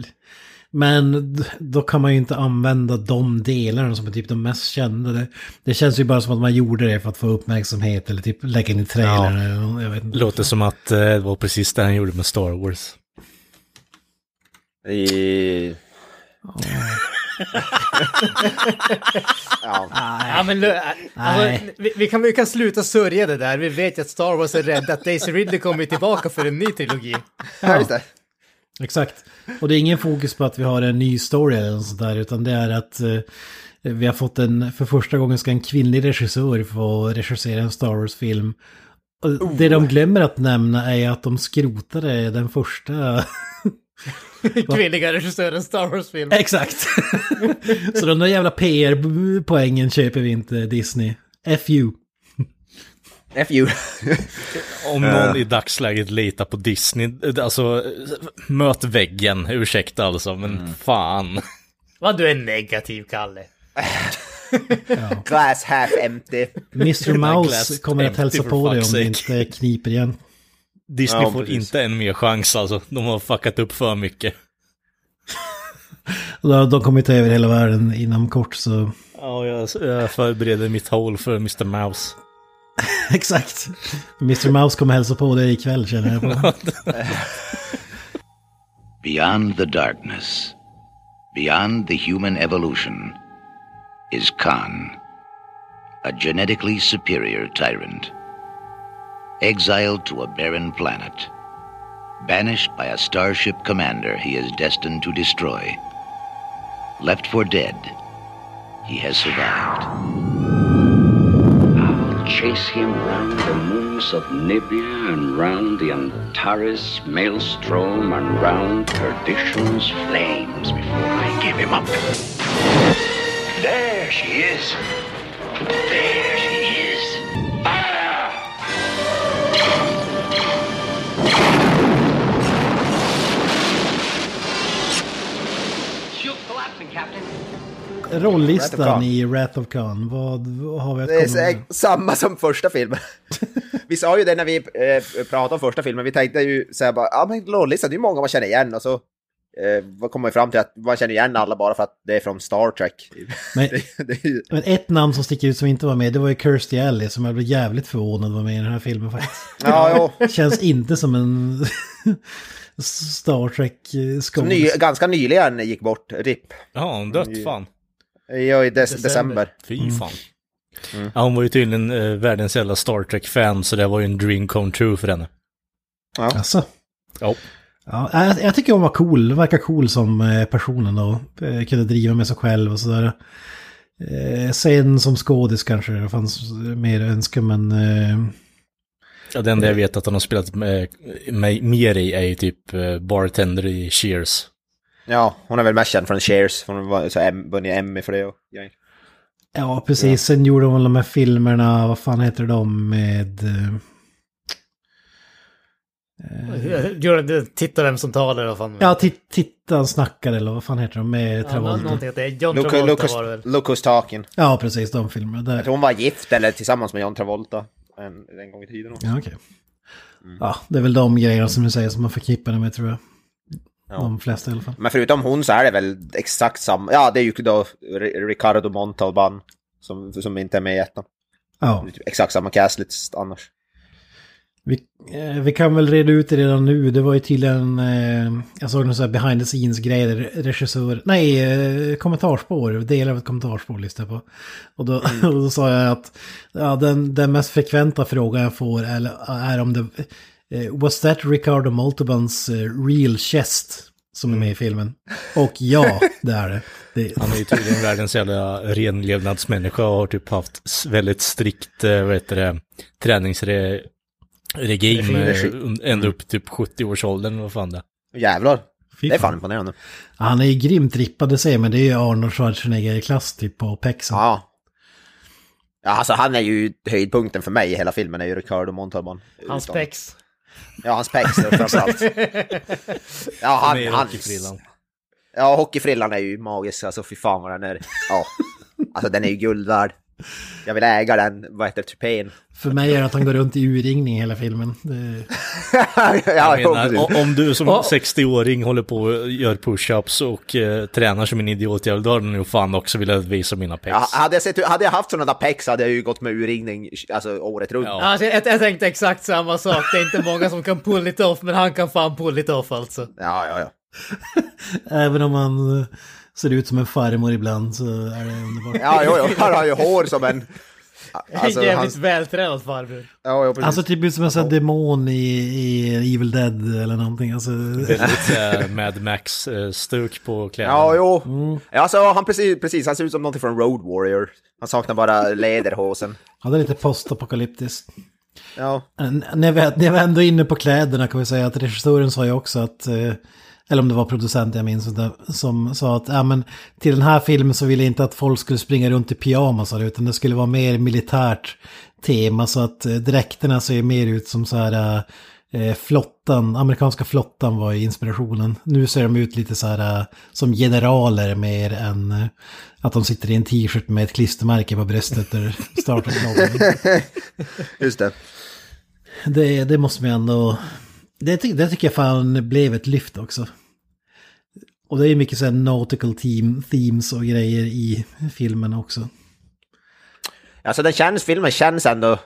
men då kan man ju inte använda de delarna som är typ de mest kända. Det, det känns ju bara som att man gjorde det för att få uppmärksamhet eller typ lägga in i trailern. något, Jag vet inte. Låter som att eh, det var precis det han gjorde med Star Wars. I... ja. Ja, men, alltså, Nej. vi, vi, kan, vi kan sluta sörja det där. Vi vet ju att Star Wars är rädda att Daisy Ridley kommer tillbaka för en ny trilogi. ja, det. Exakt. Och det är ingen fokus på att vi har en ny story eller något sånt där, utan det är att eh, vi har fått en, för första gången ska en kvinnlig regissör få regissera en Star Wars-film. Och Det de glömmer att nämna är att de skrotade den första... Kvinnliga regissören Star Wars-film. Exakt! Så de där jävla PR-poängen köper vi inte Disney. FU. FU. Om någon i dagsläget litar på Disney, eh, alltså möt väggen, ursäkta alltså, men fan. Vad du är negativ, Kalle. Glass half empty. Mr. Mouse kommer att hälsa empty, på dig om sake. inte kniper igen. Disney Ja, får precis. inte en mer chans alltså, de har fuckat upp för mycket. De kommer ta över hela världen inom kort så... Ja, jag, jag förbereder mitt hål för Mr. Mouse. Exakt. Mr. Mouse kommer hälsa på dig ikväll känner jag på. Beyond the darkness, beyond the human evolution, is Khan, a genetically superior tyrant. Exiled to a barren planet, banished by a starship commander he is destined to destroy. Left for dead, he has survived. I'll chase him round the moons of Nibia and round the Antares maelstrom and round perdition's flames before I give him up. There she is. There she is. Rollistan i Wrath of Khan, vad, har vi att Det är komma med? samma som första filmen. vi sa ju det när vi eh, pratade om första filmen, vi tänkte ju säga bara, ja men Lollisa, det är ju många man känner igen och så eh, vad kommer vi fram till att man känner igen alla bara för att det är från Star Trek. Men, ju, men ett namn som sticker ut som inte var med, det var ju Kirstie Alley som jag blev jävligt förvånad var med i den här filmen faktiskt. ja, jo. Känns inte som en Star trek Som skådis. ny, ganska nyligen gick bort, RIP. Ja, hon dött fan. Ja, i des, December. december. Fy fan. Ja, hon var ju tydligen eh, världens jävla Star Trek-fan, så det var ju en dream come true för henne. Alltså. Ja. Ja, jag, jag tycker hon var cool, verkar cool som eh, personen då. Eh, Kunde driva med sig själv och sådär. Eh, sen som skådis kanske det fanns mer önska men... Eh, Ja, det enda jag vet att han har spelat med, med, mer i är ju typ bartender i Cheers. Ja, hon är väl mest känd från Cheers, hon var så vunnit Emmy för det och grejer. ja, precis. Sen gjorde hon de här filmerna, vad fan heter de med... Eh, Gjorde Titta vem som talar, vad fan. ja, ti- titta, snackar eller vad fan heter de med Ja, Travolta? det. John Travolta look, var det väl. look who's talking. Ja, precis, de filmerna. Där. Jag tror hon var gift eller tillsammans med John Travolta en, en gång i tiden. också. Ja, okej. Ja, det är väl de grejerna som du säger som man förknippar det med tror jag. Ja. De flesta i alla fall. Men förutom hon så är det väl exakt samma, ja det är ju då Ricardo Montalban som, som inte är med i ettan. Ja. Typ Exakt samma cast lite annars. Vi, eh, vi kan väl reda ut det redan nu. Det var ju tydligen, eh, jag såg någon sån här behind the scenes grejer, regissör, nej, eh, kommentarspår, delar av ett kommentarspår lyssnade jag på. Och då, och då sa jag att ja, den, den mest frekventa frågan jag får är, är om det, was that Ricardo Montalbans eh, real chest som är med i filmen? Och ja, det är det. det Han är ju tydligen världens jävla renlevnadsmänniska och har typ haft väldigt strikt, eh, vad heter det, träningsregim eh, ända upp till typ 70-årsåldern, vad fan det är. Jävlar. Fy Det är fan imponerande. Han är ju grymt rippad, det säger men det är ju Arnold Schwarzenegger-klass typ på pexen. Ja. Ja, alltså han är ju höjdpunkten för mig i hela filmen, är ju Ricardo Montalban. Hans pex. Ja, hans pex framförallt. Ja, han, han, hockeyfrillan. Ja, hockeyfrillan är ju magisk, alltså fy fan vad den är. Ja, alltså den är ju guld värd. Jag vill äga den, vad heter tupén. För mig är det att han går runt i urringning hela filmen. Det... ja, Jag menar, om du som Ja. 60-åring håller på och gör push-ups och eh, tränar som en idiot, ja, då hade nog fan också velat visa mina pecs. Ja, hade, jag sett, hade jag haft sådana där pex hade jag ju gått med urringning alltså, året runt. Ja. Alltså, jag, jag tänkte exakt samma sak. Det är inte många som kan pull it off, men han kan fan pull it off alltså. Ja, ja, ja. Även om han eh, ser ut som en farmor ibland så är det underbart. Ja, jo, jo. Han har ju hår som en... Alltså, en jävligt hans... vältränad farbror. ja, ja, precis. Alltså typ som en sån demon i, i Evil Dead eller någonting. Alltså, Väldigt eh, Mad Max-stuk på kläderna. Ja, jo. Ja, alltså, han precis, precis, han ser ut som någonting från Road Warrior. Han saknar bara läderhosen. han är lite postapokalyptiskt. Ja. När vi, när vi ändå är inne på kläderna kan vi säga att regissören sa ju också att, eh, eller om det var producent jag minns inte, som sa att ja, men, till den här filmen så ville jag inte att folk skulle springa runt i pyjamasar utan det skulle vara mer militärt tema så att eh, dräkterna ser mer ut som så här eh, flottan, amerikanska flottan var inspirationen. Nu ser de ut lite så här eh, som generaler mer än eh, att de sitter i en t-shirt med ett klistermärke på bröstet där Star Trek-loggan Just det. det, det måste man ändå... Det, det tycker jag fan blev ett lyft också. Och det är ju mycket så här nautical team, themes och grejer i filmen också. Alltså den känns, filmen känns ändå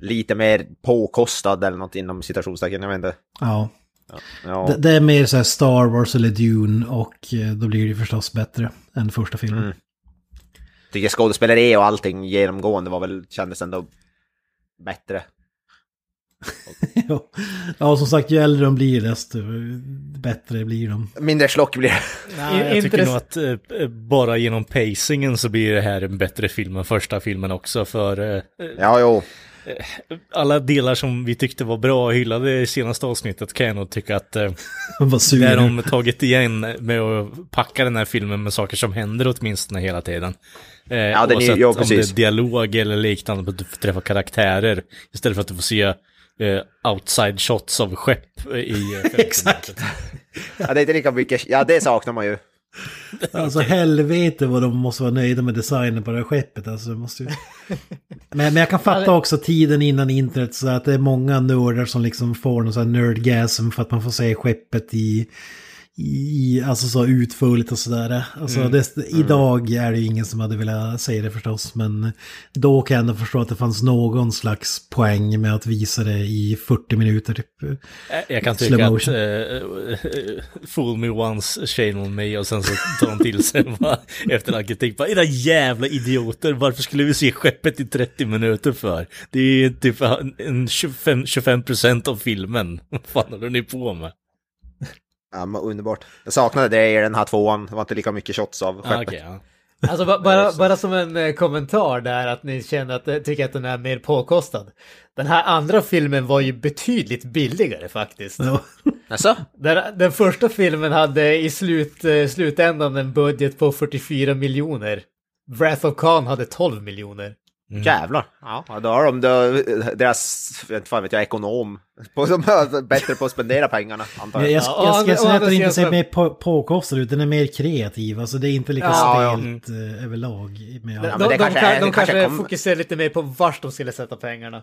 lite mer påkostad eller något inom citationstecken, jag vet inte. Ja. Ja, Det, det är mer så här Star Wars eller Dune och eh, då blir det förstås bättre än första filmen. Mm. tycker skådespeleri och allting genomgående var väl, kändes ändå bättre. ja. som sagt, ju äldre de blir desto bättre blir de. Mindre slock blir det. Nej, jag tycker nog att eh, bara genom pacingen så blir det här en bättre film än första filmen också. För eh, Ja, jo. alla delar som vi tyckte var bra och hyllade i senaste avsnittet kan jag nog tycka att eh, där de tagit igen med att packa den här filmen med saker som händer åtminstone hela tiden. Eh, Ja, den är- ja, om det precis. är dialog eller liknande, att du får träffa karaktärer istället för att du får se eh, outside shots av skepp i... eh, Exakt. Ja, det är inte lika mycket, ja det saknar man ju. Alltså helvete vad de måste vara nöjda med designen på det här skeppet. Alltså, måste ju... men, men jag kan fatta också tiden innan internet så att det är många nördar som liksom får någon sån här nerdgasm för att man får se skeppet i, i alltså så utförligt och sådär. Alltså det, idag är det ju ingen som hade velat säga det förstås, men då kan jag ändå förstå att det fanns någon slags poäng med att visa det i 40 minuter typ. Jag kan tycka att eh, fool me once, shame on me och sen så tar de till sig va, efter all kritik. Bara, era jävla idioter, varför skulle vi se skeppet i 30 minuter för? Det är typ en 25, 25% av filmen. Vad fan håller ni på med? Ja, men underbart. Jag saknade det i den här tvåan, det var inte lika mycket shots av Ah, skeppet. okej, ja. Alltså ba- bara, bara som en eh, kommentar där att ni känner att eh, tycker att den är mer påkostad. Den här andra filmen var ju betydligt billigare faktiskt. Alltså? Den, den första filmen hade i slut, eh, slutändan en budget på 44 miljoner. Wrath of Khan hade 12 miljoner. Jävlar. Ja, då har de då, deras, inte fan vet jag, ekonom. På, de är bättre på att spendera pengarna, antar Jag, jag. jag, säger å att den inte ser mer på, påkostad ut, den är mer kreativ. Alltså det är inte lika Ja, ja. stelt eh, överlag. Med Ja, De, men de, de, kanske är- de kanske, kommer- fokuserar lite mer på vart de skulle sätta pengarna.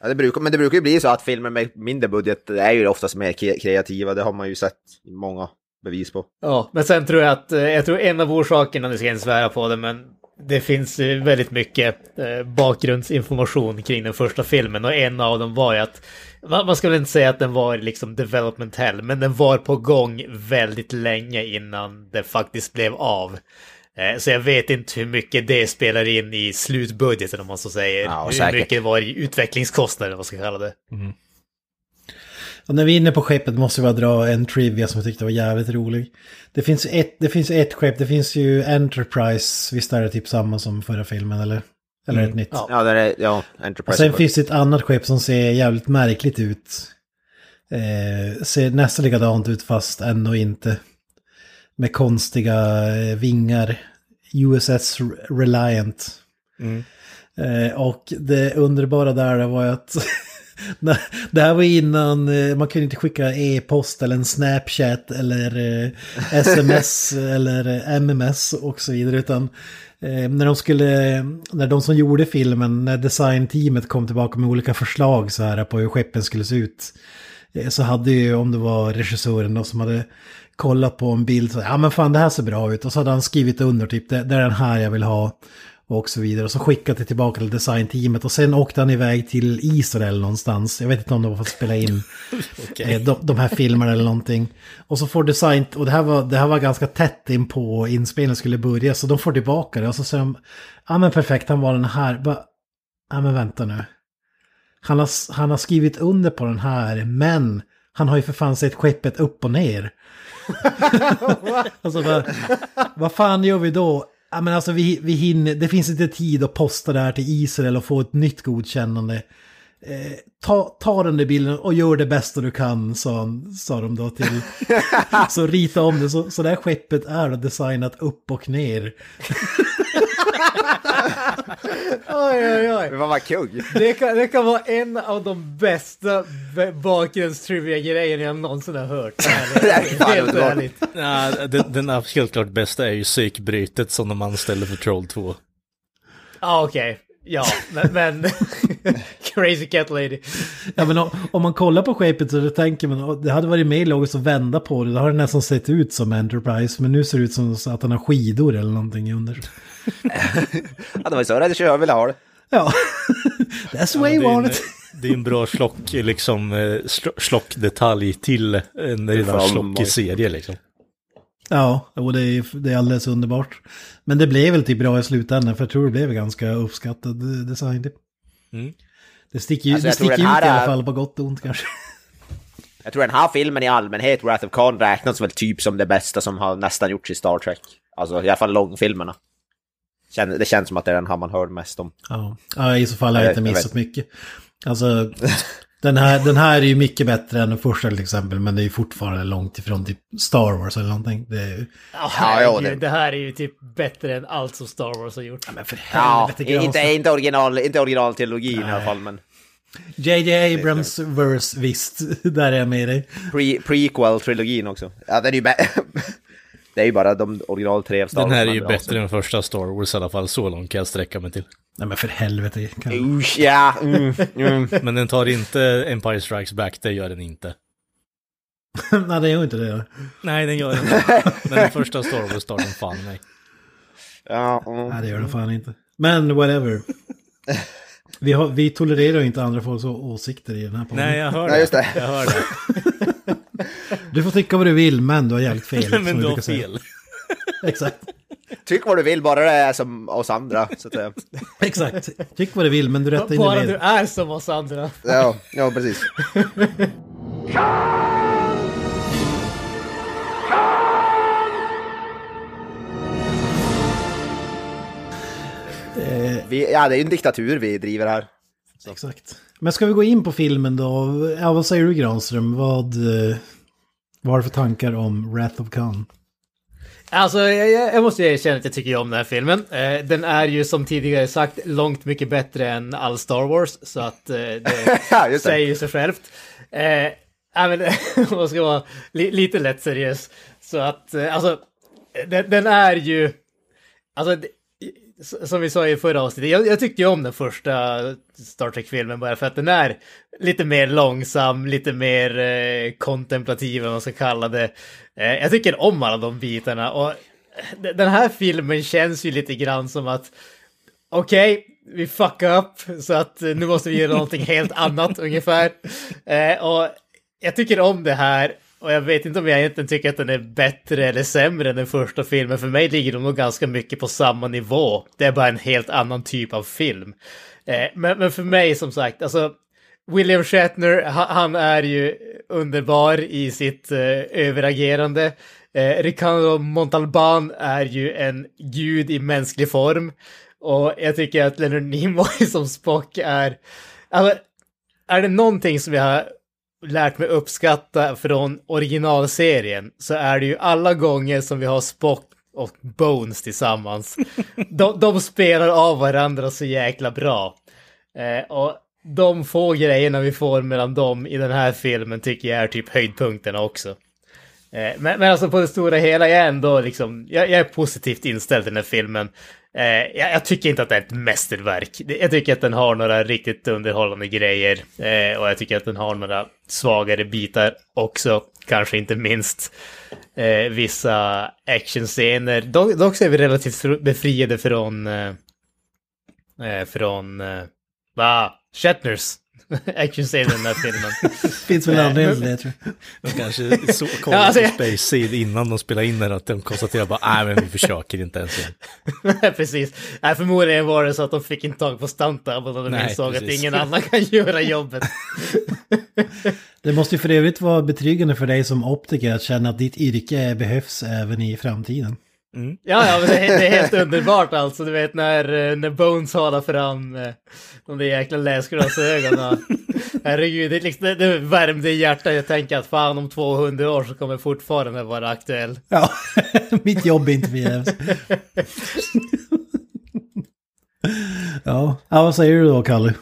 Ja, det brukar, men det brukar ju bli så att filmer med mindre budget är ju oftast mer kreativa, det har man ju sett många bevis på. Ja, men sen tror jag att, eh, jag tror en av orsakerna, nu ska jag inte svära på det, men det finns eh, väldigt mycket eh, bakgrundsinformation kring den första filmen och en av dem var ju att man, man skulle inte säga att den var liksom development hell, men den var på gång väldigt länge innan det faktiskt blev av. Eh, Så jag vet inte hur mycket det spelar in i slutbudgeten om man så säger. Ja, hur mycket var i utvecklingskostnader, vad ska jag kalla det. Och när vi är inne på skeppet måste vi bara dra en trivia som jag tyckte var jävligt rolig. Det finns ett, det finns ett skepp, det finns ju Enterprise, visst är det typ samma som förra filmen eller? Eller ett nytt? Ja. Det är, ja, Och Enterprise. sen finns det ett annat skepp som ser jävligt märkligt ut. Eh, ser nästan likadant ut fast ändå inte. Med konstiga eh, vingar. USS Reliant. Eh, och det underbara där var ju att det här var innan eh, man kunde inte skicka e-post eller en Snapchat eller eh, sms eller eh, MMS och så vidare. Utan eh, när de skulle, när de som gjorde filmen, när designteamet kom tillbaka med olika förslag så här på hur skeppen skulle se ut. eh, Så hade ju, om det var regissören då som hade kollat på en bild, så ja men fan det här ser bra ut. Och så hade han skrivit under typ, det, det är den här jag vill ha. Och så vidare. Och så skickade det tillbaka till designteamet. Och sen åkte han iväg till Israel någonstans. Jag vet inte om det var för att spela in eh, de, de här filmerna eller någonting. Och så får design, och det här var, det här var ganska tätt in på inspelningen skulle börja. Så de får tillbaka det. Och så säger de, ja men perfekt, han var den här. Bara, Ja men vänta nu. Han har, han har skrivit under på den här, men han har ju för fan sett skeppet upp och ner. alltså vad, vad fan gör vi då? Ja men alltså vi, vi hinner, det finns inte tid att posta det här till Israel och få ett nytt godkännande. Eh, ta, ta den där bilden och gör det bästa du kan, sa, sa de då till. så rita om det, så, så det här skeppet är designat upp och ner. Oj, oj, oj. Men vad kung? Det kan, det kan vara en av de bästa bakgrundstrivia-grejerna jag någonsin har hört. Det är fan Helt ärligt. Ja, den, den helt klart bästa är ju psykbrytet som de anställde för Troll 2. Ja, okej. Ja, men... men Crazy Cat Lady. Ja men om, om man kollar på skeppet så tänker man "Åh, det hade varit mer logiskt att vända på det. Då har det nästan sett ut som Enterprise. Men nu ser det ut som att han har skidor eller någonting under. Ja, det var ju så regissören ville ha det. Ja, that's the way det, you är en, want it. det är en bra slock, liksom, eh, sl- slockdetalj till en redan slockig serie liksom. Ja, och det är, det är alldeles underbart. Men det blev väl typ bra i slutändan för jag tror det blev ganska uppskattad eh, design. Typ. Mm. Det sticker, ju Alltså, det jag sticker ut här i alla är- fall på gott och ont kanske. Jag tror den här filmen i allmänhet, Wrath of Khan, räknas väl typ som det bästa som har nästan gjorts i Star Trek. Alltså i alla fall långfilmerna. Det känns som att det är den här man hör mest om. Ja, ja i så fall har jag inte vet- jag missat mycket. Alltså, den här, den här är ju mycket bättre än den första till exempel, men det är ju fortfarande långt ifrån typ Star Wars eller någonting. Det är, Ja, Ja, herregud, ja, det... det- här är ju typ bättre än allt som Star Wars har gjort. men för Ja, helvete inte, Granström. inte, original, inte originaltrilogin i alla fall, men JJ Abrams verse, visst, där är jag med dig. pre, prequel-trilogin också. Ja, den är ju bä- Det är ju bara de original tre Star Den här är ju bättre än första Star Wars i alla fall, så långt kan jag sträcka mig till. Nej men för helvete. Kan... Usch, ja, mm, mm. Men den tar inte Empire Strikes Back, det gör den inte. Nej, det gör inte det. Nej, den gör den inte. Men den första Star Wars tar den fan nej. Ja, mm. Nej, det gör det fan inte. Men whatever. Vi, har, vi tolererar ju inte andra folks åsikter i den här podden. Nej, jag hör Nej, det. just det. Jag hör det. Du får tycka vad du vill, men du har jävligt fel. Men du har fel. Exakt. Tyck vad du vill, bara det är som oss andra. Så att säga. Exakt. Tyck vad du vill, men du rättar in Bara du är som oss andra. Ja, ja, precis. Vi, ja, det är ju en diktatur vi driver här. Exakt. Men ska vi gå in på filmen då? Ja, vad säger du Granström? Vad, eh, vad har du för tankar om Wrath of Khan? Alltså, jag, jag jag måste erkänna att jag tycker om den här filmen. Eh, den är ju som tidigare sagt långt mycket bättre än all Star Wars, så att eh, det Ja, säger ju sig självt. Eh, men om man ska vara li, lite lätt seriös. Så att, eh, alltså, den, den är ju... Alltså, som vi sa i förra avsnittet, jag, jag tyckte ju om den första Star Trek-filmen bara för att den är lite mer långsam, lite mer eh, kontemplativ, vad man ska kalla det. Eh, jag tycker om alla de bitarna och eh, den här filmen känns ju lite grann som att okej, vi fuckar upp så att eh, nu måste vi göra någonting helt annat ungefär. Eh, och jag tycker om det här och jag vet inte om jag egentligen tycker att den är bättre eller sämre än den första filmen. För mig ligger de nog ganska mycket på samma nivå. Det är bara en helt annan typ av film. Eh, men, men för mig som sagt, alltså William Shatner, ha- han är ju underbar i sitt eh, överagerande. Eh, Ricardo Montalban är ju en gud i mänsklig form. Och jag tycker att Leonard Nimoy som Spock är... Alltså, är det någonting som jag har lärt mig uppskatta från originalserien så är det ju alla gånger som vi har Spock och Bones tillsammans. De, de spelar av varandra så jäkla bra. Eh, och de få grejerna vi får mellan dem i den här filmen tycker jag är typ höjdpunkterna också. Eh, men, men alltså på det stora hela, jag är ändå liksom, jag, jag är positivt inställd till den här filmen. Eh, jag, jag tycker inte att det är ett mästerverk. Jag tycker att den har några riktigt underhållande grejer. Eh, och jag tycker att den har några svagare bitar också. Kanske inte minst eh, vissa actionscener. Dock, dock så är vi relativt befriade från... Eh, eh, från... Eh, va? Shatners actionscener i den här filmen. Finns väl anledning till det tror jag. De kanske så, kollade Ja, alltså, på Space Seed innan de spelade in den, att de konstaterade bara, nej men vi försöker inte ens igen. precis. Nej, förmodligen var det så att de fick inte tag på stuntdouble och de Nej, insåg att precis. ingen annan kan göra jobbet. Det måste ju för övrigt vara betryggande för dig som optiker att känna att ditt yrke behövs även i framtiden. Ja, ja, men det är, det är helt underbart alltså. Du vet när, eh, när Bones håller fram eh, de där jäkla läsglasögonen. Herregud, det, är liksom, det, det värmde i hjärtat. Jag tänker att fan om 200 år så kommer fortfarande vara aktuell. Ja, mitt jobb är inte förgäves. ja. ja, vad säger du då, Kalle?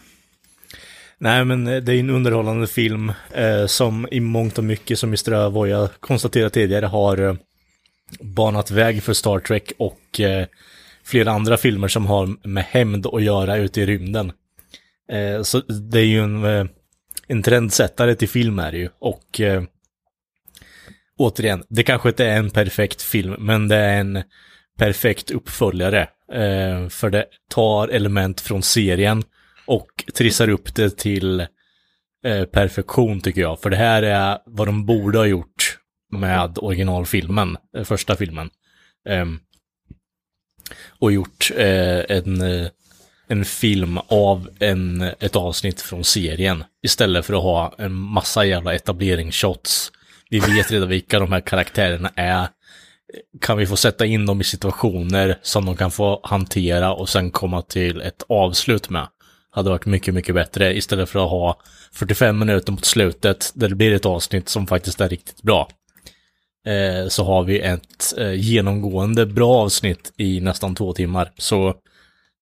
Nej, men eh, det är en underhållande film eh, som i mångt och mycket, som Mr. Avoya konstaterat tidigare, har eh, banat väg för Star Trek och eh, flera andra filmer som har med hämnd att göra ute i rymden. Eh, så det är ju en, eh, en trendsättare till film är det ju. Och eh, återigen, det kanske inte är en perfekt film, men det är en perfekt uppföljare. Eh, för det tar element från serien och trissar upp det till eh, perfektion tycker jag. För det här är vad de borde ha gjort med originalfilmen, eh, första filmen. Ehm, och gjort eh, en, eh, en film av en, ett avsnitt från serien. Istället för att ha en massa jävla etableringsshots. Vi vet redan vilka de här karaktärerna är. Kan vi få sätta in dem i situationer som de kan få hantera och sen komma till ett avslut med? Hade varit mycket, mycket bättre istället för att ha 45 minuter mot slutet där det blir ett avsnitt som faktiskt är riktigt bra. Eh, så har vi ett eh, genomgående bra avsnitt i nästan två timmar. Så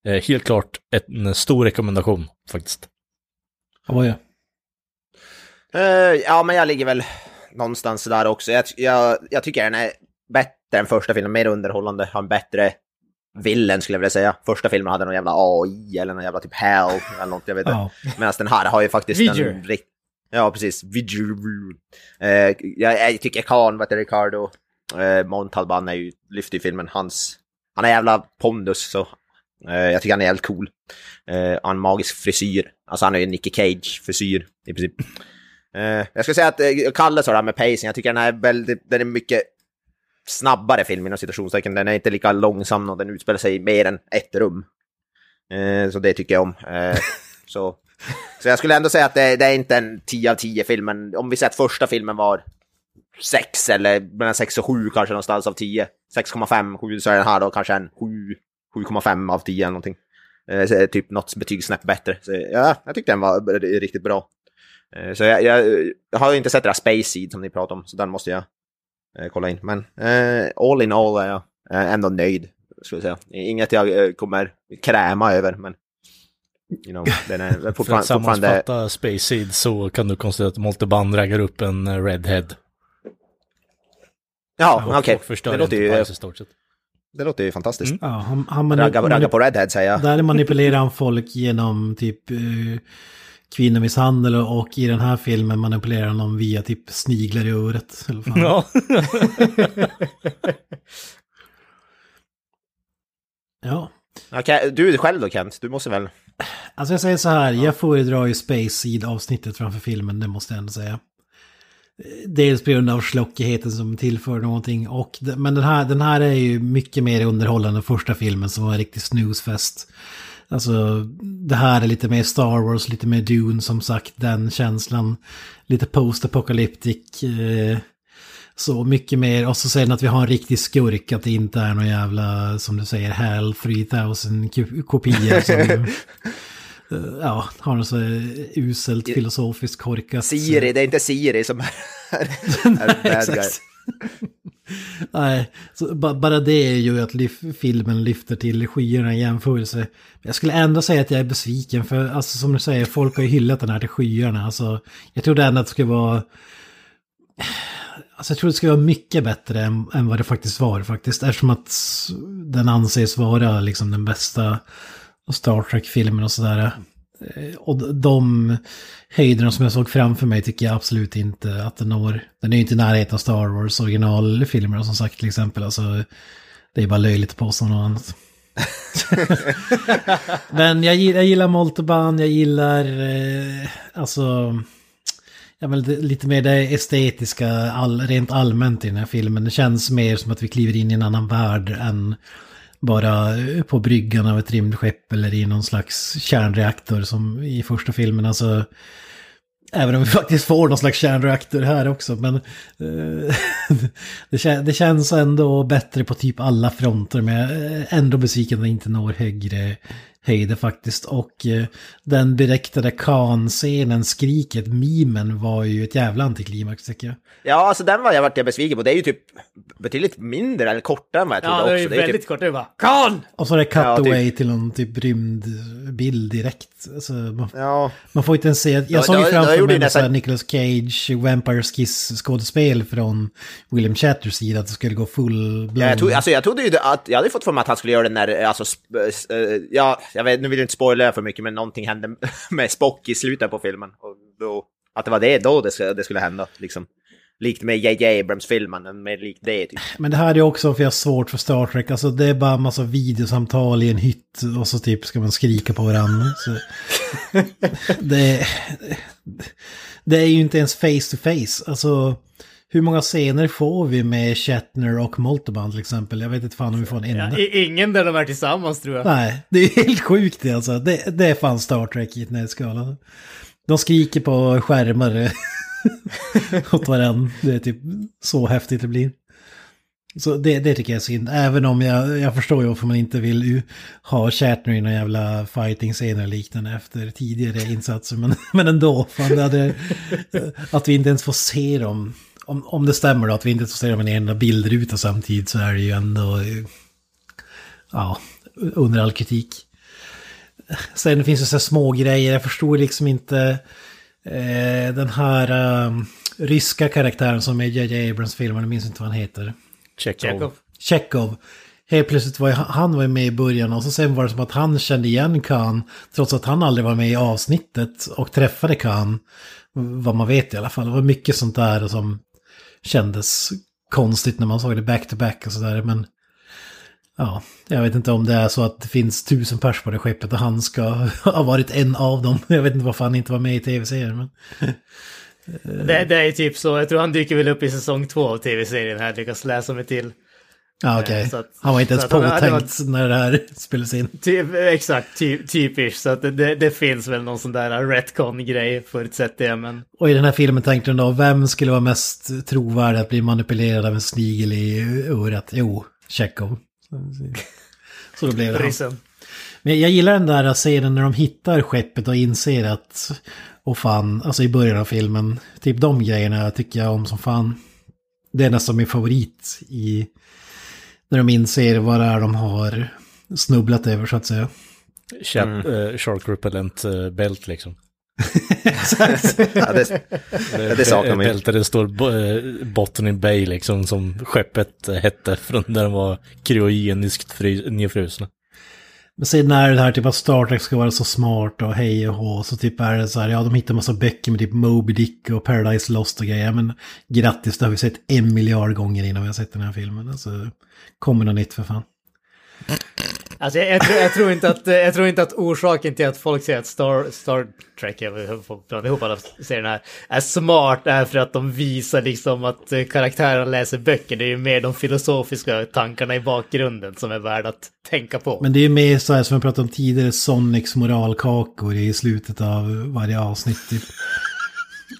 eh, helt klart en stor rekommendation faktiskt. Vad är Eh, ja, men jag ligger väl någonstans där också. Jag, jag, jag tycker den är bättre än första filmen, mer underhållande, har en bättre villen skulle jag vilja säga. Första filmen hade någon jävla AI eller någon jävla typ hell eller något, jag vet inte. Ja. Medan den här har ju faktiskt Vidger. en rikt... Ja, precis. Eh, jag, jag tycker Khan, vad heter Ricardo, eh, Montalban är ju, lyfter ju filmen. Hans, han har jävla pondus så eh, jag tycker han är jävligt cool. Eh, han har magisk frisyr. Alltså han har ju Nicky Cage-frisyr i princip. Eh, jag ska säga att eh, Kalle sa det här med pacing, jag tycker den är väldigt, den är mycket snabbare film inom citationstecken. Den är inte lika långsam och den utspelar sig i mer än ett rum. Eh, så det tycker jag om. Så, så jag skulle ändå säga att det, det är inte en 10 av 10 film, men om vi säger att första filmen var 6 eller mellan 6 och 7 kanske någonstans av 10. 6,5, 7 så är den här då kanske en 7, 7,5 av 10 eller någonting. Eh, typ något betyg snäpp bättre. Så, ja, jag tyckte den var riktigt bra. Eh, Så jag, jag, jag har ju inte sett det där Space Seed som ni pratade om, så den måste jag eh, kolla in. Men eh, all in all är jag eh, ändå nöjd, skulle jag säga. Inget jag eh, kommer kräma över, men you know, den är För att fortfarande... fortfarande sammanfatta Space Seed så kan du konstatera att Molteban raggar upp en eh, Redhead. ja, okej. och förstör Det, låter ju, Enterprise i stort sett. det låter ju fantastiskt. Mm. Ja, han, han manip- Ragga, ragga på Redhead säger jag. Där manipulerar han folk genom typ uh, kvinnomisshandel och i den här filmen manipulerar han dem via typ sniglar i örat. Eller vad fan. Ja. Ja. Okej, du själv då Kent, du måste väl? Alltså jag säger så här, jag föredrar ju Space Seed avsnittet framför filmen, det måste jag ändå säga. Dels på grund av slockigheten som tillför någonting, och, men den här, den här är ju mycket mer underhållande än första filmen som var en riktig snoozefest. Alltså det här är lite mer Star Wars, lite mer Dune som sagt, den känslan. Lite post-apocalyptic. Eh, så mycket mer, och så säger den att vi har en riktig skurk, att det inte är någon jävla, som du säger, HAL 3000 kopior som... Ja, har något så uselt filosofiskt korkat... Siri, det är inte Siri som är, är bad guy. Nej, bara det gör ju att lyf- filmen lyfter till skyarna i jämförelse. Jag skulle ändå säga att jag är besviken för, alltså som du säger, folk har ju hyllat den här till skyarna. Alltså, jag trodde ändå att det skulle vara... Alltså jag tror det skulle vara mycket bättre än, än vad det faktiskt var faktiskt. Eftersom att den anses vara liksom den bästa Star Trek-filmen och sådär. Eh, Och de höjderna som jag såg framför mig tycker jag absolut inte att den når. Den är ju inte i närheten av Star Wars originalfilmer som sagt till exempel. Alltså, det är bara löjligt att påstå något annat. Men jag, gill- jag gillar Molteban, jag gillar eh, alltså... Ja, men lite mer det estetiska all, rent allmänt i den här filmen. Det känns mer som att vi kliver in i en annan värld än bara på bryggan av ett rymdskepp eller i någon slags kärnreaktor som i första filmen. Alltså, även om vi faktiskt får någon slags kärnreaktor här också. Men eh, det, kän- det känns ändå bättre på typ alla fronter. Men jag är ändå besviken att det inte når högre höjder faktiskt. Och eh, den direktade Khan-scenen, skriket, mimen var ju ett jävla antiklimax tycker jag. Ja, alltså den var jag vart jag besviken på. Det är ju typ betydligt mindre eller kortare än vad jag trodde Ja, det är också. Det är väldigt typ, kort. Det är bara Kan! Och så är det cut Ja, typ- away till någon typ rymdbild direkt. Alltså, man, ja, man får inte ens se... Jag Ja, såg ju framför mig nästan... Nicolas Cage, Vampires Kiss-skådespel från William Shatters sida att det skulle gå full blown. Ja, jag, tog, alltså, jag trodde ju att, jag hade fått för mig att han skulle göra den där, alltså, sp- s- eh, ja, jag vet, nu vill jag inte spoila för mycket, men någonting hände med Spock i slutet på filmen. Och då, att det var det då det, skulle- det skulle hända, liksom. Likt med J.J. Abrams-filmen, men mer likt det typ. Men det här är också för jag har svårt för Star Trek. Alltså det är bara en massa videosamtal i en hytt och så typ ska man skrika på varandra. Så, det, det är ju inte ens face to face. Alltså hur många scener får vi med Shatner och Molteban till exempel? Jag vet inte fan om vi får en enda. Ja, ingen där de är tillsammans tror jag. Nej, det är helt sjukt det alltså. Det, det är fan Star Trek i ett nötskal. alltså. De skriker på skärmar åt varandra. Det är typ så häftigt det blir. Så det, det tycker jag är synd. Även om jag, jag förstår ju varför man inte vill ha Shatner i några jävla fighting-scener och liknande efter tidigare insatser. Men, men ändå, fan det hade, att vi inte ens får se dem. Om, om det stämmer då, att vi inte får se dem i en enda bildruta samtidigt så är det ju ändå... Ja, under all kritik. Sen finns det så här små grejer, jag förstår liksom inte eh, den här eh, ryska karaktären som är J.J. Abrams-filmen, jag minns inte vad han heter. Chekhov. Chekhov. Helt plötsligt var han var med i början och så sen var det som att han kände igen Khan trots att han aldrig var med i avsnittet och träffade Khan. Vad man vet i alla fall. Det var mycket sånt där som kändes konstigt när man såg det back to back och sådär. Men ja, jag vet inte om det är så att det finns tusen pers på det skeppet och han ska ha varit en av dem. Jag vet inte varför han inte var med i tv-serien. Men... Det, det är typ så. Jag tror han dyker väl upp i säsong två av tv-serien här. Lyckas läsa mig till. Ja, okej. Eh, så att- Han var inte ens det var- påtänkt när det här spelades in. Typ, exakt, ty, typiskt. Så att det, det, finns väl någon sån där retcon-grej förutsätter jag. Men Och i den här filmen tänkte de då, vem skulle vara mest trovärdig att bli manipulerad av en snigel i örat? Jo, Chekhov. Så då blev det han. Men jag gillar den där scenen när de hittar skeppet och inser att, och fan, alltså i början av filmen, typ de grejerna tycker jag om som fan. Det är nästan min favorit i, när de inser vad det är de har snubblat över så att säga. Chap, eh, shark repellent eh, bält liksom. Ja, det, Ja, det saknar man ju. Bälte det står bo- Botany Bay liksom som skeppet hette från där de var kryogeniskt nedfrusna. Men sen när det här typ att Star Trek ska vara så smart och hej och hå, så typ är det så här, ja de hittar massa böcker med typ Moby Dick och Paradise Lost och grejer, men grattis, det har vi sett en miljard gånger innan vi har sett den här filmen. Alltså, kommer något nytt för fan. Alltså jag, jag, tror, jag, tror inte att, jag tror inte att orsaken till att folk säger att Star, Star Trek, jag får blanda ihop alla serierna här, är smart är för att de visar liksom att eh, karaktärerna läser böcker. Det är ju mer de filosofiska tankarna i bakgrunden som är värda att tänka på. Men det är ju mer så här som vi pratade om tidigare, Sonics moralkakor i slutet av varje avsnitt. Typ.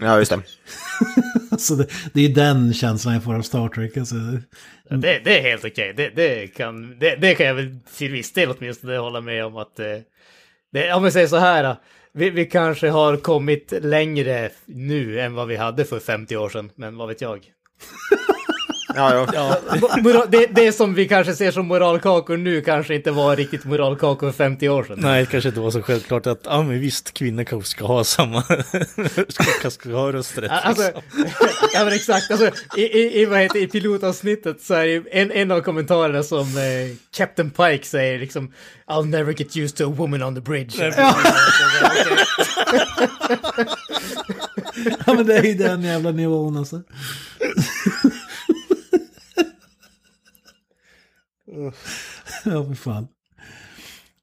Ja, just det. Så det, det är den känslan jag får av Star Trek. Alltså. Det, det är helt okej. Det, det, kan, det, kan jag väl till viss del åtminstone hålla med om att... eh, om vi säger så här. Vi, vi kanske har kommit längre nu än vad vi hade för 50 år sedan. Men vad vet jag? Ja, ja. Moral, det, det som vi kanske ser som moralkakor nu kanske inte var riktigt moralkakor för 50 år sedan. Nej, det kanske inte var så självklart att, ja men visst, kvinnor kanske ska ha samma, ska, ska ha rösträtt. Alltså, liksom. ja men exakt, alltså, i, i, i, vad heter, i pilotavsnittet så är det en, en av kommentarerna som eh, Captain Pike säger liksom I'll never get used to a woman on the bridge. Ja men det är ju den jävla nivån alltså. Ja, för fan.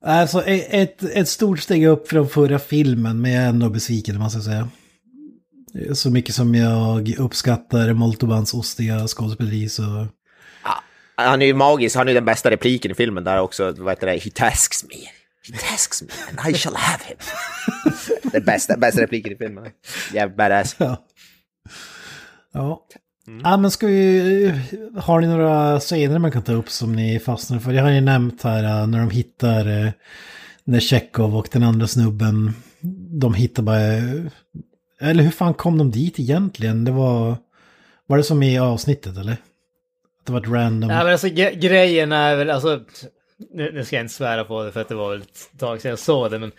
Alltså e- ett, ett stort steg upp från förra filmen, men jag är ändå besviken måste jag säga. Så mycket som jag uppskattar Moltobans ostiga skådespeleri så... Han är ju magisk, han är ju den bästa repliken i filmen där också, vad heter det, he tasks me. He tasks me and I shall have him. den bästa, bästa repliken i filmen. Jävligt badass. Ja. Ja. Ja men ska vi... Har ni några scener man kan ta upp som ni fastnar för? Jag har ju nämnt här äh, när de hittar... äh, När Chekhov och den andra snubben... De hittar bara... Eller hur fan kom de dit egentligen? Det var... Var det som i avsnittet eller? Att det var ett random... Nej men alltså grejen är väl, alltså, nu, nu ska jag inte svära på det för att det var väl ett tag sedan jag såg det, men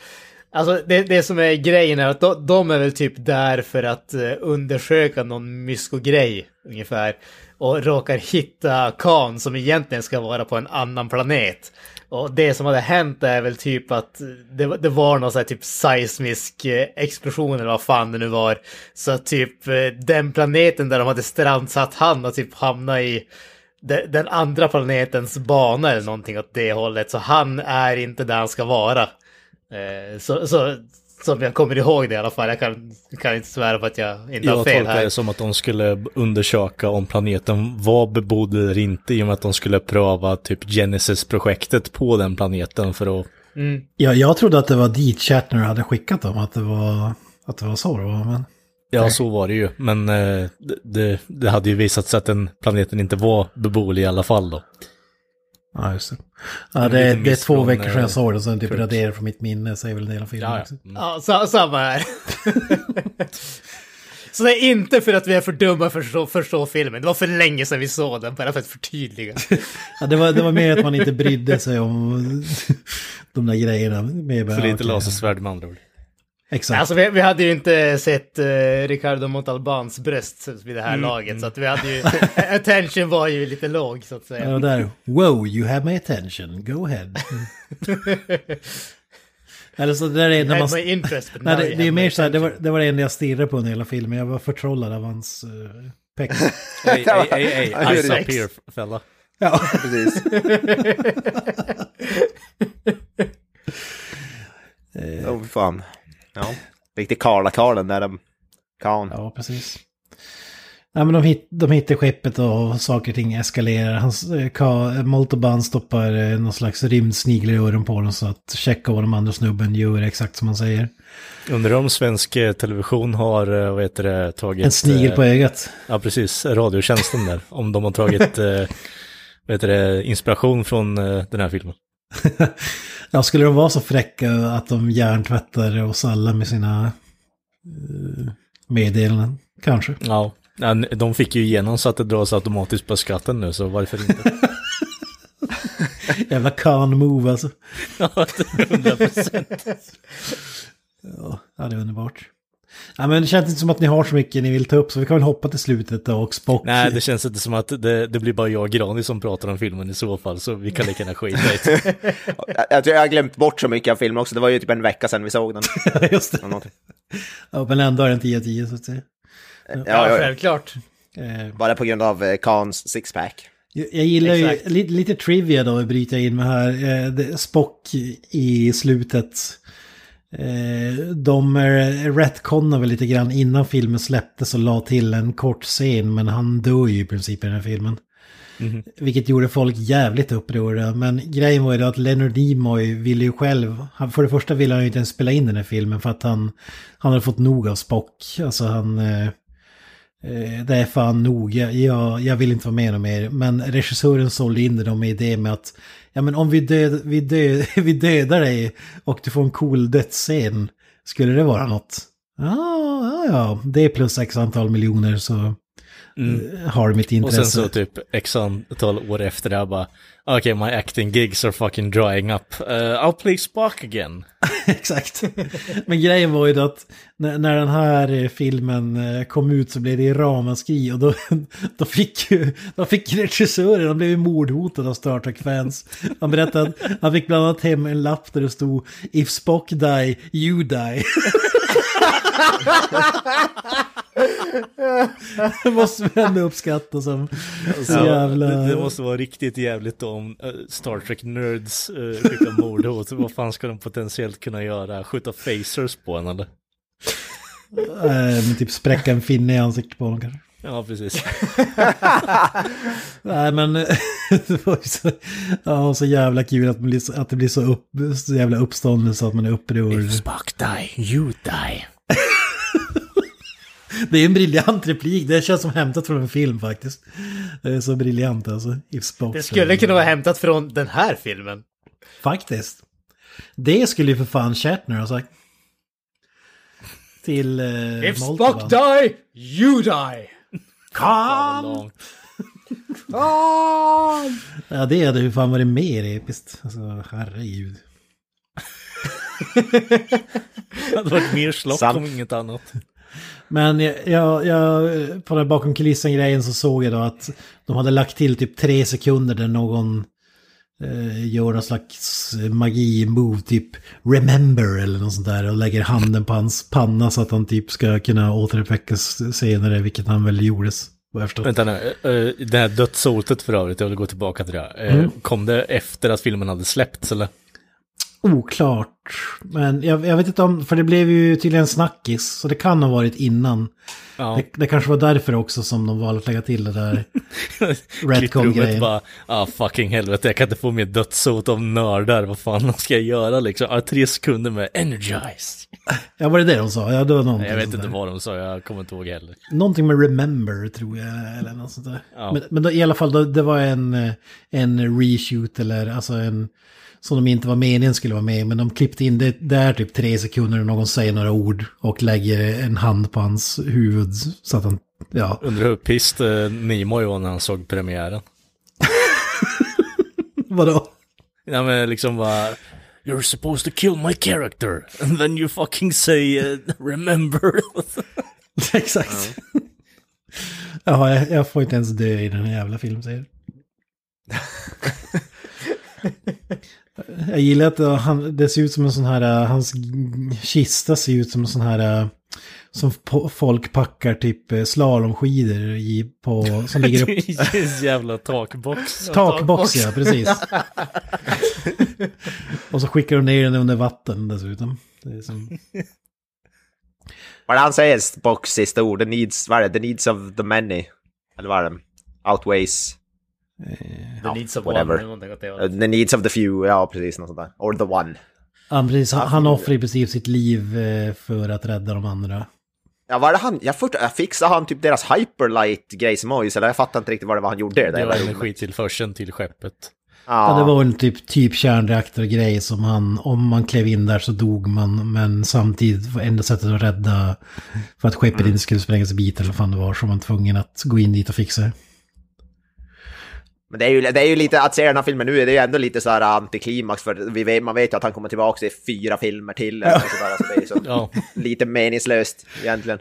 alltså det, det som är grejen är att de, de är väl typ där för att eh, undersöka någon mysko-grej ungefär. Och råkar hitta Khan som egentligen ska vara på en annan planet. Och det som hade hänt är väl typ att det, var- det var någon sån här typ seismisk eh, explosion eller vad fan det nu var. Så att typ eh, den planeten där de hade strandsatt han och typ hamnat i de- den andra planetens bana eller någonting åt det hållet. Så han är inte där han ska vara. Eh, så, så, som jag kommer ihåg det i alla fall. Jag kan, kan inte svära på att jag inte har Jag fel tolkar här. det som att de skulle undersöka om planeten var bebodd eller inte i och med att de skulle pröva typ Genesis-projektet på den planeten för att... Ja, jag trodde att det var dit Shatner hade skickat dem. Att det var, att det var så det var. Men... Ja, så var det ju. Men eh, det, det, det hade ju visat sig att den planeten inte var beboelig i alla fall då. Ja, just det. Ja, Det är det, är, det är miss två veckor sedan jag såg den, så den typ raderar från mitt minne, säger väl en del av filmen Ja, också. ja. Mm. Ja, sa, samma här. Så det är inte för att vi är för dumma för att förstå, förstå filmen. Det var för länge sedan vi såg den, bara för att förtydliga. Ja, det, var, det var mer att man inte brydde sig om de där grejerna. Mer bara, För lite lasersvärd med andra ord. Exakt. Alltså vi, vi hade ju inte sett uh, Ricardo Montalbans bröst vid det här Mm, laget, så att vi hade ju... attention var ju lite låg, så att säga. Ja, där. Wow, you have my attention. Go ahead. Eller så det där är när man... Interest, Nej, det, you det är have my mer så här, det var, det var det enda jag stirrade på under hela filmen. Jag var förtrollad av hans uh, peck. Ja, det är eyes up here, fälla. ja. Precis. Åh, oh, fan. Ja. Riktig Karla-Karlen där de... Kan. ja, precis. Nej, men de, hit, de hittar skeppet och saker och ting eskalerar. Hans, eh, Ka- Moltoban stoppar eh, någon slags rymdsnigel i öronen på dem så att Checka och de andra snubben gör exakt som han säger. Undrar om svensk eh, television har, vad heter det, tagit... En snigel på ögat. Ja, precis. Radiotjänsten där. Om de har tagit, eh, vad heter det, inspiration från eh, den här filmen. Ja, skulle de vara så fräcka att de hjärntvättar oss alla med sina uh, meddelanden? Kanske. Ja. De fick ju igenom så att det dras automatiskt på skatten nu, så varför inte? Jävla con move alltså. Ja, 100 procent. Ja, det är underbart. Ja, men det känns inte som att ni har så mycket ni vill ta upp, så vi kan väl hoppa till slutet då och Spock. Nej, det känns inte som att det, det blir bara jag och Grani som pratar om filmen i så fall, så vi kan lika gärna skita i det. Jag, har glömt bort så mycket av filmen också. Det var ju typ en vecka sedan vi såg den. Just det. Ja, men ändå är den 10 av 10 så att säga. Ja, Ja, självklart. Eh, Bara på grund av eh, Kans sixpack. Jag, gillar ju, Exakt. lite, lite trivia då, bryter jag in med här. Eh, Spock i slutet. Eh, de eh, retconnar väl lite grann innan filmen släpptes och la till en kort scen, men han dör ju i princip i den här filmen. Vilket gjorde folk jävligt upprörda. Men grejen var ju då att Leonard Nimoy ville ju själv, han, för det första ville han ju inte ens spela in den här filmen för att han, han hade fått nog av Spock. Alltså han, eh, Eh, det är fan nog, jag, jag, jag vill inte vara med något mer. Men regissören sålde in det då med med att, ja men om vi, död, vi, död, vi dödar dig och du får en cool dödsscen, skulle det vara något? Ja, ja, ja, det är plus x antal miljoner så eh, har mitt Och intresse. sen så typ x antal år efter det här bara, okej my acting gigs are fucking drying up. Uh, I'll play Spock again. Exakt. Men grejen var ju då att när, när den här eh, filmen kom ut så blev det ramaskri och då, då fick ju då fick regissören, han blev ju mordhotad av Star Trek-fans. Han berättade att han fick bland annat hem en lapp där det stod If Spock die, you die. det måste vi ändå uppskatta som så jävla... Det, det måste vara riktigt jävligt om eh, Star Trek-nerds uh, skickar mordhot. Vad fan ska de potentiellt kunna göra? Skjuta phasers på en eller? Eh, men typ spräcka en finne i ansiktet på honom kanske. Ja, precis. Nej men det var ju så, ja, så jävla kul att, blir att det blir så, upp, så jävla uppståndelse att man är upprörd. Spock die, you die. Det är en briljant replik, det känns som hämtat från en film faktiskt. Det är så briljant alltså. Det skulle kunna vara hämtat från den här filmen. Faktiskt. Det skulle ju för fan Shatner ha sagt. Till eh, If Moltevan. Spock die, you die! Vad långt. Ja det hade ju fan varit mer episkt. Alltså herregud. Det hade varit mer slock Sant. om inget annat. Men jag, jag, på den bakom kulissen-grejen så såg jag då att de hade lagt till typ tre sekunder där någon eh, gör någon slags magi-move, typ remember eller något sånt där och lägger handen på hans panna så att han typ ska kunna återuppväckas senare, vilket han väl gjordes. Vänta nu, eh, det här dödshotet för övrigt, jag vill gå tillbaka till det. Eh, Kom det efter att filmen hade släppts eller? Oklart. Men jag, jag vet inte om, för det blev ju tydligen snackis, så det kan ha varit innan. Ja. Det, det kanske var därför också som de valde att lägga till det där. Redcon-grejen. bara, ah fucking helvete, jag kan inte få mer dödshot av nördar, vad fan ska jag göra liksom? Ah, tre sekunder med energize. Ja, var det det de sa? Ja, det var någonting Jag vet inte där. vad de sa, jag kommer inte ihåg heller. Någonting med remember tror jag, eller något sånt där. Ja. Men, men då, i alla fall, då, det var en, eh, en reshoot eller alltså en... Som de inte var meningen skulle vara med, men de klippte in det där typ tre sekunder och någon säger några ord och lägger en hand på hans huvud så att han, ja. Undrar hur pissed eh, Nimoy var när han såg premiären. Vadå? Ja men liksom bara, You're supposed to kill my character, and then you fucking say uh, remember. Exakt. Ja, jag, jag får inte ens dö i den här jävla filmserien. Jag gillar att han, det ser ut som en sån här, uh, hans kista ser ut som en sån här, uh, som folk packar typ slalomskidor i på, som ligger upp. Det är en jävla takbox. Takbox ja, precis. Och så skickar de ner den under vatten dessutom. Det är som, Vad han säger, Spocks sista ord? The needs, vad är det? The needs of the many. Eller vad är det? Outweighs. The needs of whatever. one. någonting åt det Uh, hållet. the needs of the few, ja precis något sånt där. Or the one. ja, precis, han, han offrar i princip sitt liv eh, för att rädda de andra. Ja, vad är det han? Jag, fort, jag fixade han typ deras hyperlight-grej som eller jag fattar inte riktigt vad det var han gjorde. Det var energitillförseln till skeppet. Ja, det var en typ, typ kärnreaktorgrej som han, om man klev in där så dog man, men samtidigt var enda sättet att rädda för att skeppet inte skulle sprängas i bitar eller vad fan det var, så var man tvungen att gå in dit och fixa. Men det är, ju, det är ju lite, att se den här filmen nu, det är ju ändå lite så här antiklimax, för vi vet, man vet ju att han kommer tillbaka i fyra filmer till. Eller något sånt där, så det är ju så Ja, lite meningslöst egentligen.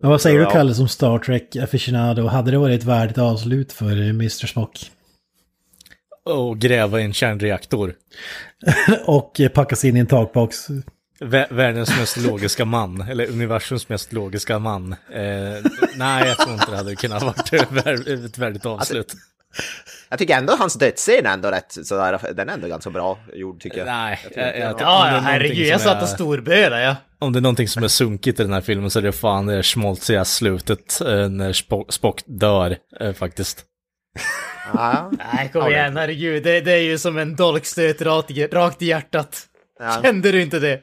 Men vad säger du Ja. Kalle som Star Trek aficionado? Hade det varit ett värdigt avslut för Mr. Spock? och gräva i en kärnreaktor. och packas in i en takbox? Vä- Världens mest logiska man, eller universums mest logiska man. Eh, nej, jag tror inte det hade kunnat varit ett vär- ett värdigt avslut. Jag tycker ändå hans dödsscen är ändå rätt sådär, den är ändå ganska bra gjord tycker jag. Nej, Jag tror jag, inte jag, det tycker var- om det Ja, är ja herregud, jag som satt är- och storbölade ja. Om det är någonting som är sunkigt i den här filmen så är det fan det schmaltziga slutet eh, när Spo- Spock dör, eh, faktiskt. Ja, Nej, kom igen, herregud. Det, det är ju som en dolkstöt rakt rakt i hjärtat. Ja. Kände du inte det?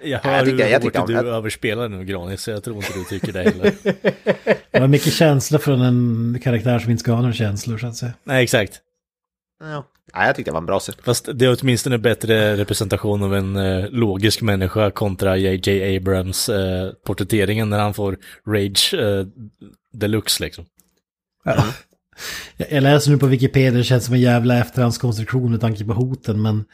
Jag Ja, hör jag tycker- hur jag hårt tycker du om- överspelar nu Granis, så jag tror inte du tycker det heller. Det var mycket känsla från en karaktär som inte ska ha några känslor så att säga. Nej, exakt. ja. Nej, jag tyckte det var en bra scen. Fast det är åtminstone bättre representation av en eh, logisk människa kontra J.J. Abrams eh, porträtteringen när han får rage eh, deluxe liksom. Ja. Jag jag läser nu på Wikipedia, det känns som en jävla efterhandskonstruktion med tanke på hoten, men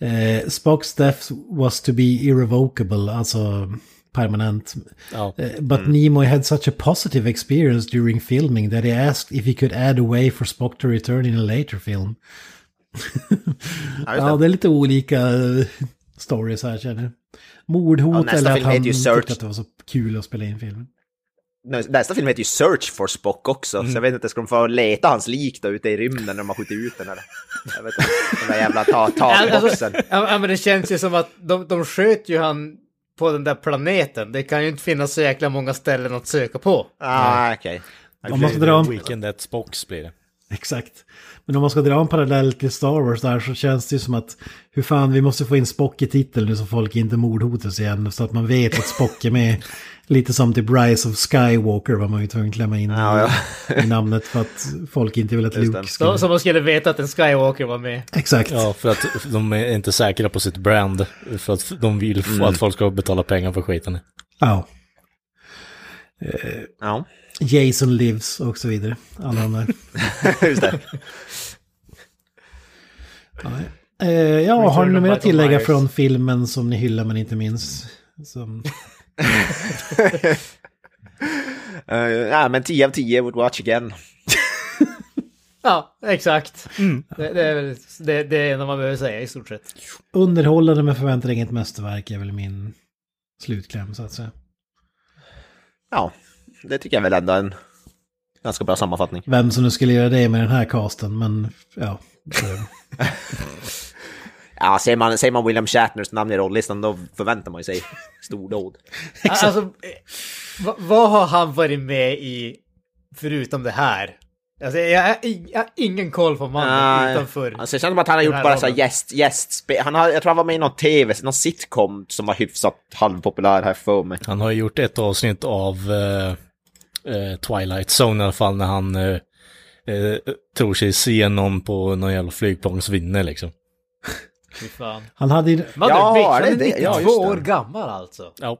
eh, Spocks death was to be irrevocable, alltså permanent. Ja. Eh, but Nimoy had such a positive experience during filming that he asked if he could add a way for Spock to return in a later film. Ja, det. är lite olika eh, stories här känner jag. Mordhot Ja, eller att han tyckte att det var så kul att spela in filmen. Nä- Nästa film heter ju Search for Spock också, så jag vet inte, ska de få leta hans lik då ute i rymden när de har skjutit ut den eller? Jag vet inte, den där jävla ta takboxen. Alltså, ja, men det känns ju som att de, de sköt ju han på den där planeten. Det kan ju inte finnas så jäkla många ställen att söka på. Ah, okej. Om man ska dra en, Weekend at Spocks blir det. exakt. Men om man ska dra en parallell till Star Wars där så känns det ju som att hur fan vi måste få in Spock i titeln nu så folk inte mordhotas igen så att man vet att Spock är med. Lite som till Rise of Skywalker var man ju tvungen att klämma in Ja, ja. i, namnet för att folk inte vill att Luke. Så, så man skulle veta att en Skywalker var med. Exakt. Ja, för att de är inte säkra på sitt brand. För att de vill få att folk ska betala pengar för skiten. Ja. Ja, Jason Lives och så vidare. Alla de där. just det. Eh, ja, har ni något mer att tillägga Myers. från filmen som ni hyllar men inte minns? Som... Uh, ja, men 10 av 10 would watch again. Ja, exakt. Det, det, är väl, det, det är vad man behöver säga i stort sett. Underhållande men förväntar inget mästerverk är väl min slutkläm så att säga. Ja, det tycker jag väl ändå är en ganska bra sammanfattning. Vem som nu skulle göra det med den här casten, men ja. Ja, säger man, säger man William Shatners namn i rollistan då förväntar man ju sig stordåd. Alltså, eh, vad, har han varit med i förutom det här? Alltså, jag, jag har ingen koll på mannen Nej. utanför. Alltså, det känns som att han har gjort bara så här gäst, gästspel. Han har, jag tror han var med i någon tv, någon sitcom som var hyfsat halvpopulär här för mig. Han har gjort ett avsnitt av eh, eh, Twilight Zone i alla fall när han eh, eh, tror sig se någon på någon jävla flygplansvinne liksom. Han hade ju... Ja, bitch, det är det. 92 Ja, just det. år gammal alltså. Ja.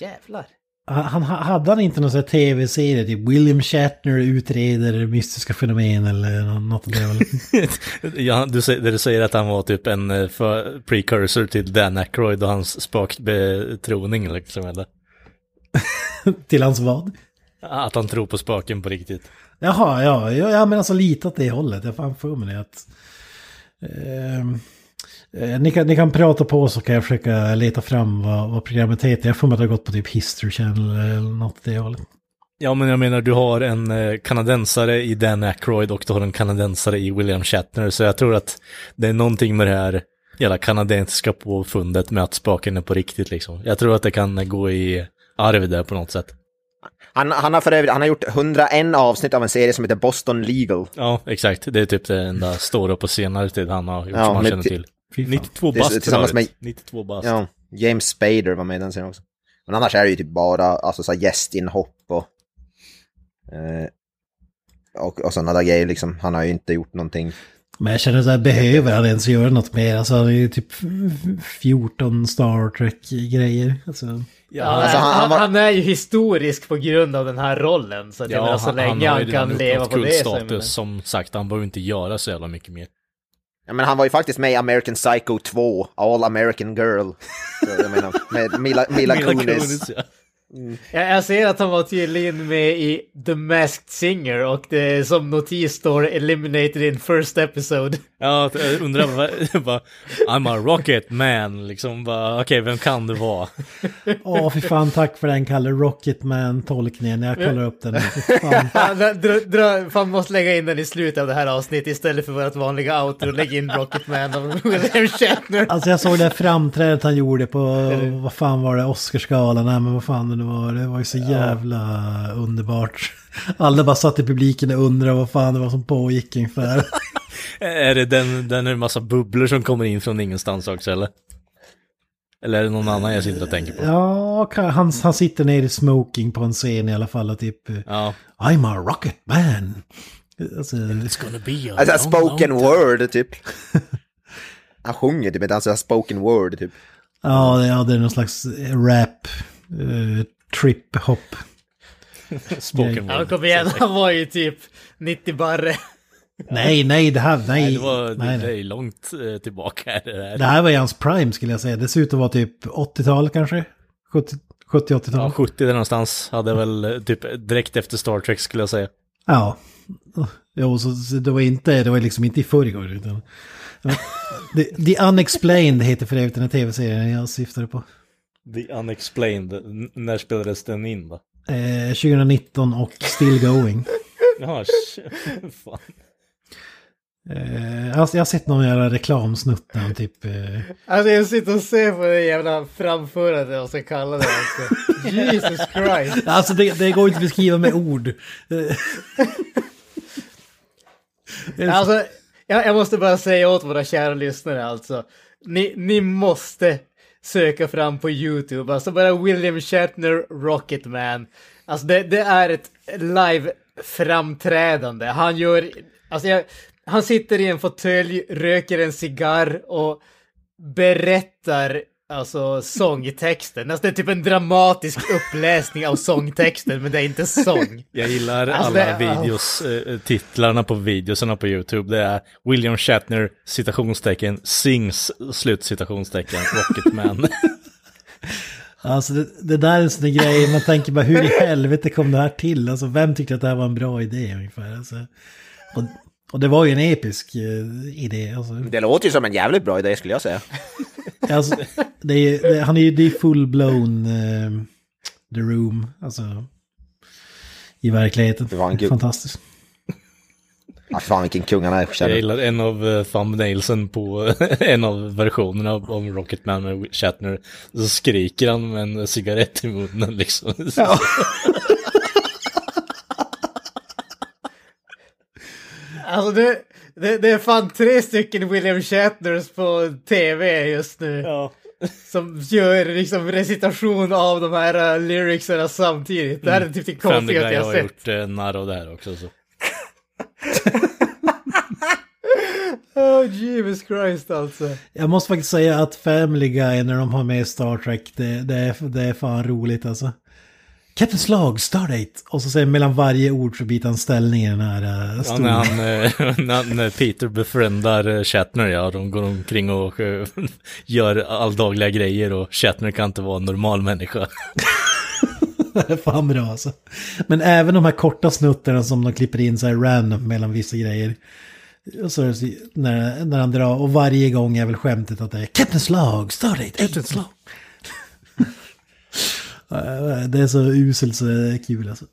Jävlar. Han, han- hade han inte någon sån här tv-serie, typ William Shatner utreder mystiska fenomen eller nå- något av det? ja, du, säger, det du säger att han var typ en eh, för, precursor till Dan Aykroyd och hans spökbetroning liksom eller? Till hans vad? Att han tror på spöken på riktigt. Jaha, ja, ja, ja men alltså lite åt det hållet. Jag fan för mig att... ehm, eh, ni, kan, ni kan prata på så kan jag försöka leta fram vad, vad programmet heter. Jag får mig att det har gått på typ History Channel eller något åt det hållet. Ja, men jag menar, du har en eh, kanadensare i Dan Aykroyd och du har en kanadensare i William Shatner, så jag tror att det är någonting med det här jävla kanadensiska påfundet med att spöken är på riktigt liksom. Jag tror att det kan gå i arv där på något sätt. Han, han har för övrigt, han har gjort 101 avsnitt av en serie som heter Boston Legal. Ja, exakt. Det är typ det enda stora på senare tid han har gjort Ja, som man känner ti- till. Fy fan. 92 Det är bast tillsammans med- 92 bast. Ja, James Spader var med i den serien också. Men annars är det ju typ bara alltså, så här gästinhopp och, eh, och, och sådana där grejer liksom. Han har ju inte gjort någonting. Men jag känner så här, behöver han ens göra något mer? Alltså han är ju typ 14 Star Trek-grejer. Alltså, Ja, alltså, han- han, han var- han är ju historisk på grund av den här rollen. Så att jag menar, så länge han, har ju redan kan leva på det så... kultstatus. Som sagt, han behöver inte göra så jävla mycket mer. Ja, men han var ju faktiskt med i American Psycho 2, All American Girl. Så, jag menar, med Mila, Mila, Kunis. ja. Jag, jag ser att han var tydligen med i The Masked Singer och det som notis står eliminated in first episode. Ja, jag undrar vad, bara, I'm a rocket man, liksom bara, okej, vem kan det vara? Åh, fy fan, tack för den Kalle. Rocketman-tolkningen. Jag kollar upp den. Fy Fan. Ja, dra, dra, dra, fan måste lägga in den i slutet av det här avsnittet istället för vårt vanliga outro. Lägg in Rocketman av William Shatner. Alltså jag såg det här framträdandet han gjorde på, vad fan var det, Oscarsgalan, nej men vad fan det var, det var ju så jävla underbart. Alla bara satt i publiken och undrade vad fan det var som pågick ungefär. Är det den, den är en massa bubblor som kommer in från ingenstans också, eller? Eller är det någon annan jag sitter och tänker på? Ja, han, han sitter nere i smoking på en scen i alla fall och typ Ja. I'm a rocket man. Alltså, It's gonna be a Alltså long, spoken long word typ. Han sjunger typ inte, alltså spoken word typ. ja, det- ja, det är någon slags rap, uh, trip-hop. Spoken Ja, word. kom igen, han var ju typ 90 barre. Nej, nej, det här, nej. Nej, det var, nej, det, nej. det långt eh, tillbaka här, det där. Det här var i hans prime skulle jag säga. Dessutom var typ 80-tal kanske? 70 70-80-tal? Ja, 70 där någonstans. Hade väl eh, typ direkt efter Star Trek skulle jag säga. Ja. Jo, så, det var inte, det var liksom inte i förrgår utan... The, The Unexplained heter för övrigt den här tv-serien jag syftade på. The Unexplained, N- när spelades den in då? Eh, 2019 och Still Going. Jaha, fan. Eh, alltså jag har sett någon jävla reklamsnutt där han typ... Eh, Alltså jag sitter och ser på det jävla framförandet och så kallar det alltså. Jesus Christ. alltså det, det går inte att beskriva med ord. Eh, Alltså, jag, jag måste bara säga åt våra kära lyssnare alltså. Ni, ni måste söka fram på YouTube, alltså bara William Shatner Rocketman. Alltså det, det är ett live-framträdande. Han gör, alltså jag, han sitter i en fåtölj, röker en cigarr och berättar alltså sångtexten. Alltså det är typ en dramatisk uppläsning av sångtexten, men det är inte sång. Jag gillar Alltså, alla det- videos, eh, titlarna på videosarna på YouTube. Det är William Shatner, citationstecken, sings, slutcitationstecken, Rocketman. Alltså det, det där är en sån grej, man tänker bara hur i helvete kom det här till? Alltså vem tyckte att det här var en bra idé ungefär? Alltså, och, och det var ju en episk eh, idé. Alltså, Det låter ju som en jävligt bra idé skulle jag säga. alltså, det är, det, han är ju det är full-blown eh, The Room, alltså i verkligheten. Det var en gud. Fantastiskt. Ah, fan vilken kung han är. Jag gillar en av uh, thumbnailsen på en av versionerna om Rocketman med Shatner. Så skriker han med en cigarett i munnen liksom. Alltså det, det, det är fan tre stycken William Shatners på tv just nu. Ja. Som gör liksom recitation av de här uh, lyricserna samtidigt. Det här är typ det konstigaste jag har sett. gjort uh, narr av det här också. Så. Oh Jesus Christ alltså. Jag måste faktiskt säga att Family Guy när de har med Star Trek, det, det, är, det är fan roligt alltså. Captain Slag, Stardate! Och så säger mellan varje ord så byter han ställning i den här uh, Ja, stolen. när, han, eh, när, Peter befriendar eh, Shatner, ja, de går omkring och eh, gör alldagliga grejer och Shatner kan inte vara en normal människa. Det är fan bra alltså. Men även de här korta snuttarna som de klipper in så här random mellan vissa grejer. Så när, när han drar, och varje gång är väl skämtet att det är Captain Slag, Stardate, Captain Slag. Eh, det är så uselt så det är kul alltså.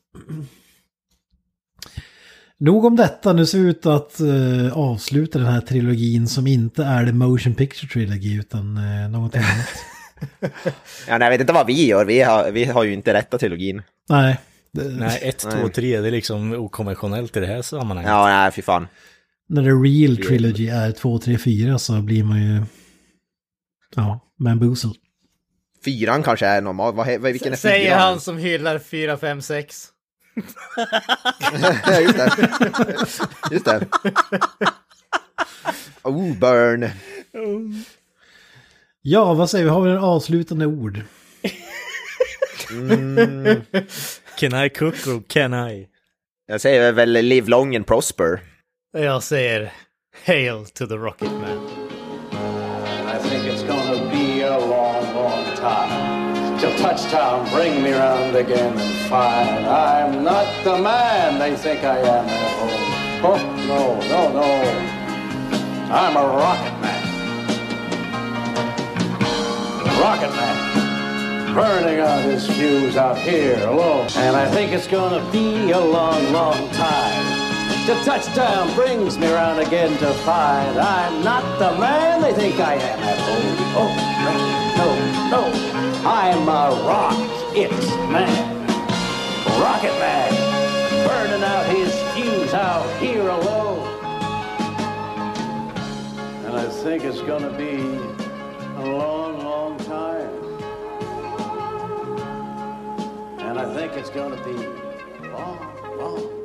Nog om detta, nu ser vi ut att uh, avsluta den här trilogin som inte är The Motion Picture Trilogy utan uh, någonting annat. Ja, nej, jag vet inte vad vi gör. Vi har, vi har ju inte rätta trilogin. Nej. det- Nej, 1, 2, Nej. 3, det är liksom okonventionellt i det här sammanhanget. Ja, nej, fy fan. När the real trilogy är 2, 3, 4 så blir man ju... Ja, bamboozled. Fyran kanske är normal. Vad, vad, vilken är Säger fyran? han som hyllar 4, 5, 6. Ja, just det. Just det. Oh, burn. Ja, vad säger vi? Har vi en avslutande ord? Can I cook or can I? Jag säger väl live long and prosper. Jag säger Hail to the Rocket Man. I think it's gonna be a long, long time till touchdown bring me round again and find I'm not the man they think I am at home. Oh, no, no, no. I'm a rocket man. Rocket man. Burning out his fuse out here alone. And I think it's gonna be a long, long time. Till touchdown brings me round again to find I'm not the man they think I am at home. Oh, no, no, no. I'm a rocket man. Rocket man. Burning out his fuse out here alone. And I think it's gonna be a long, long time. And I think it's gonna be long, long.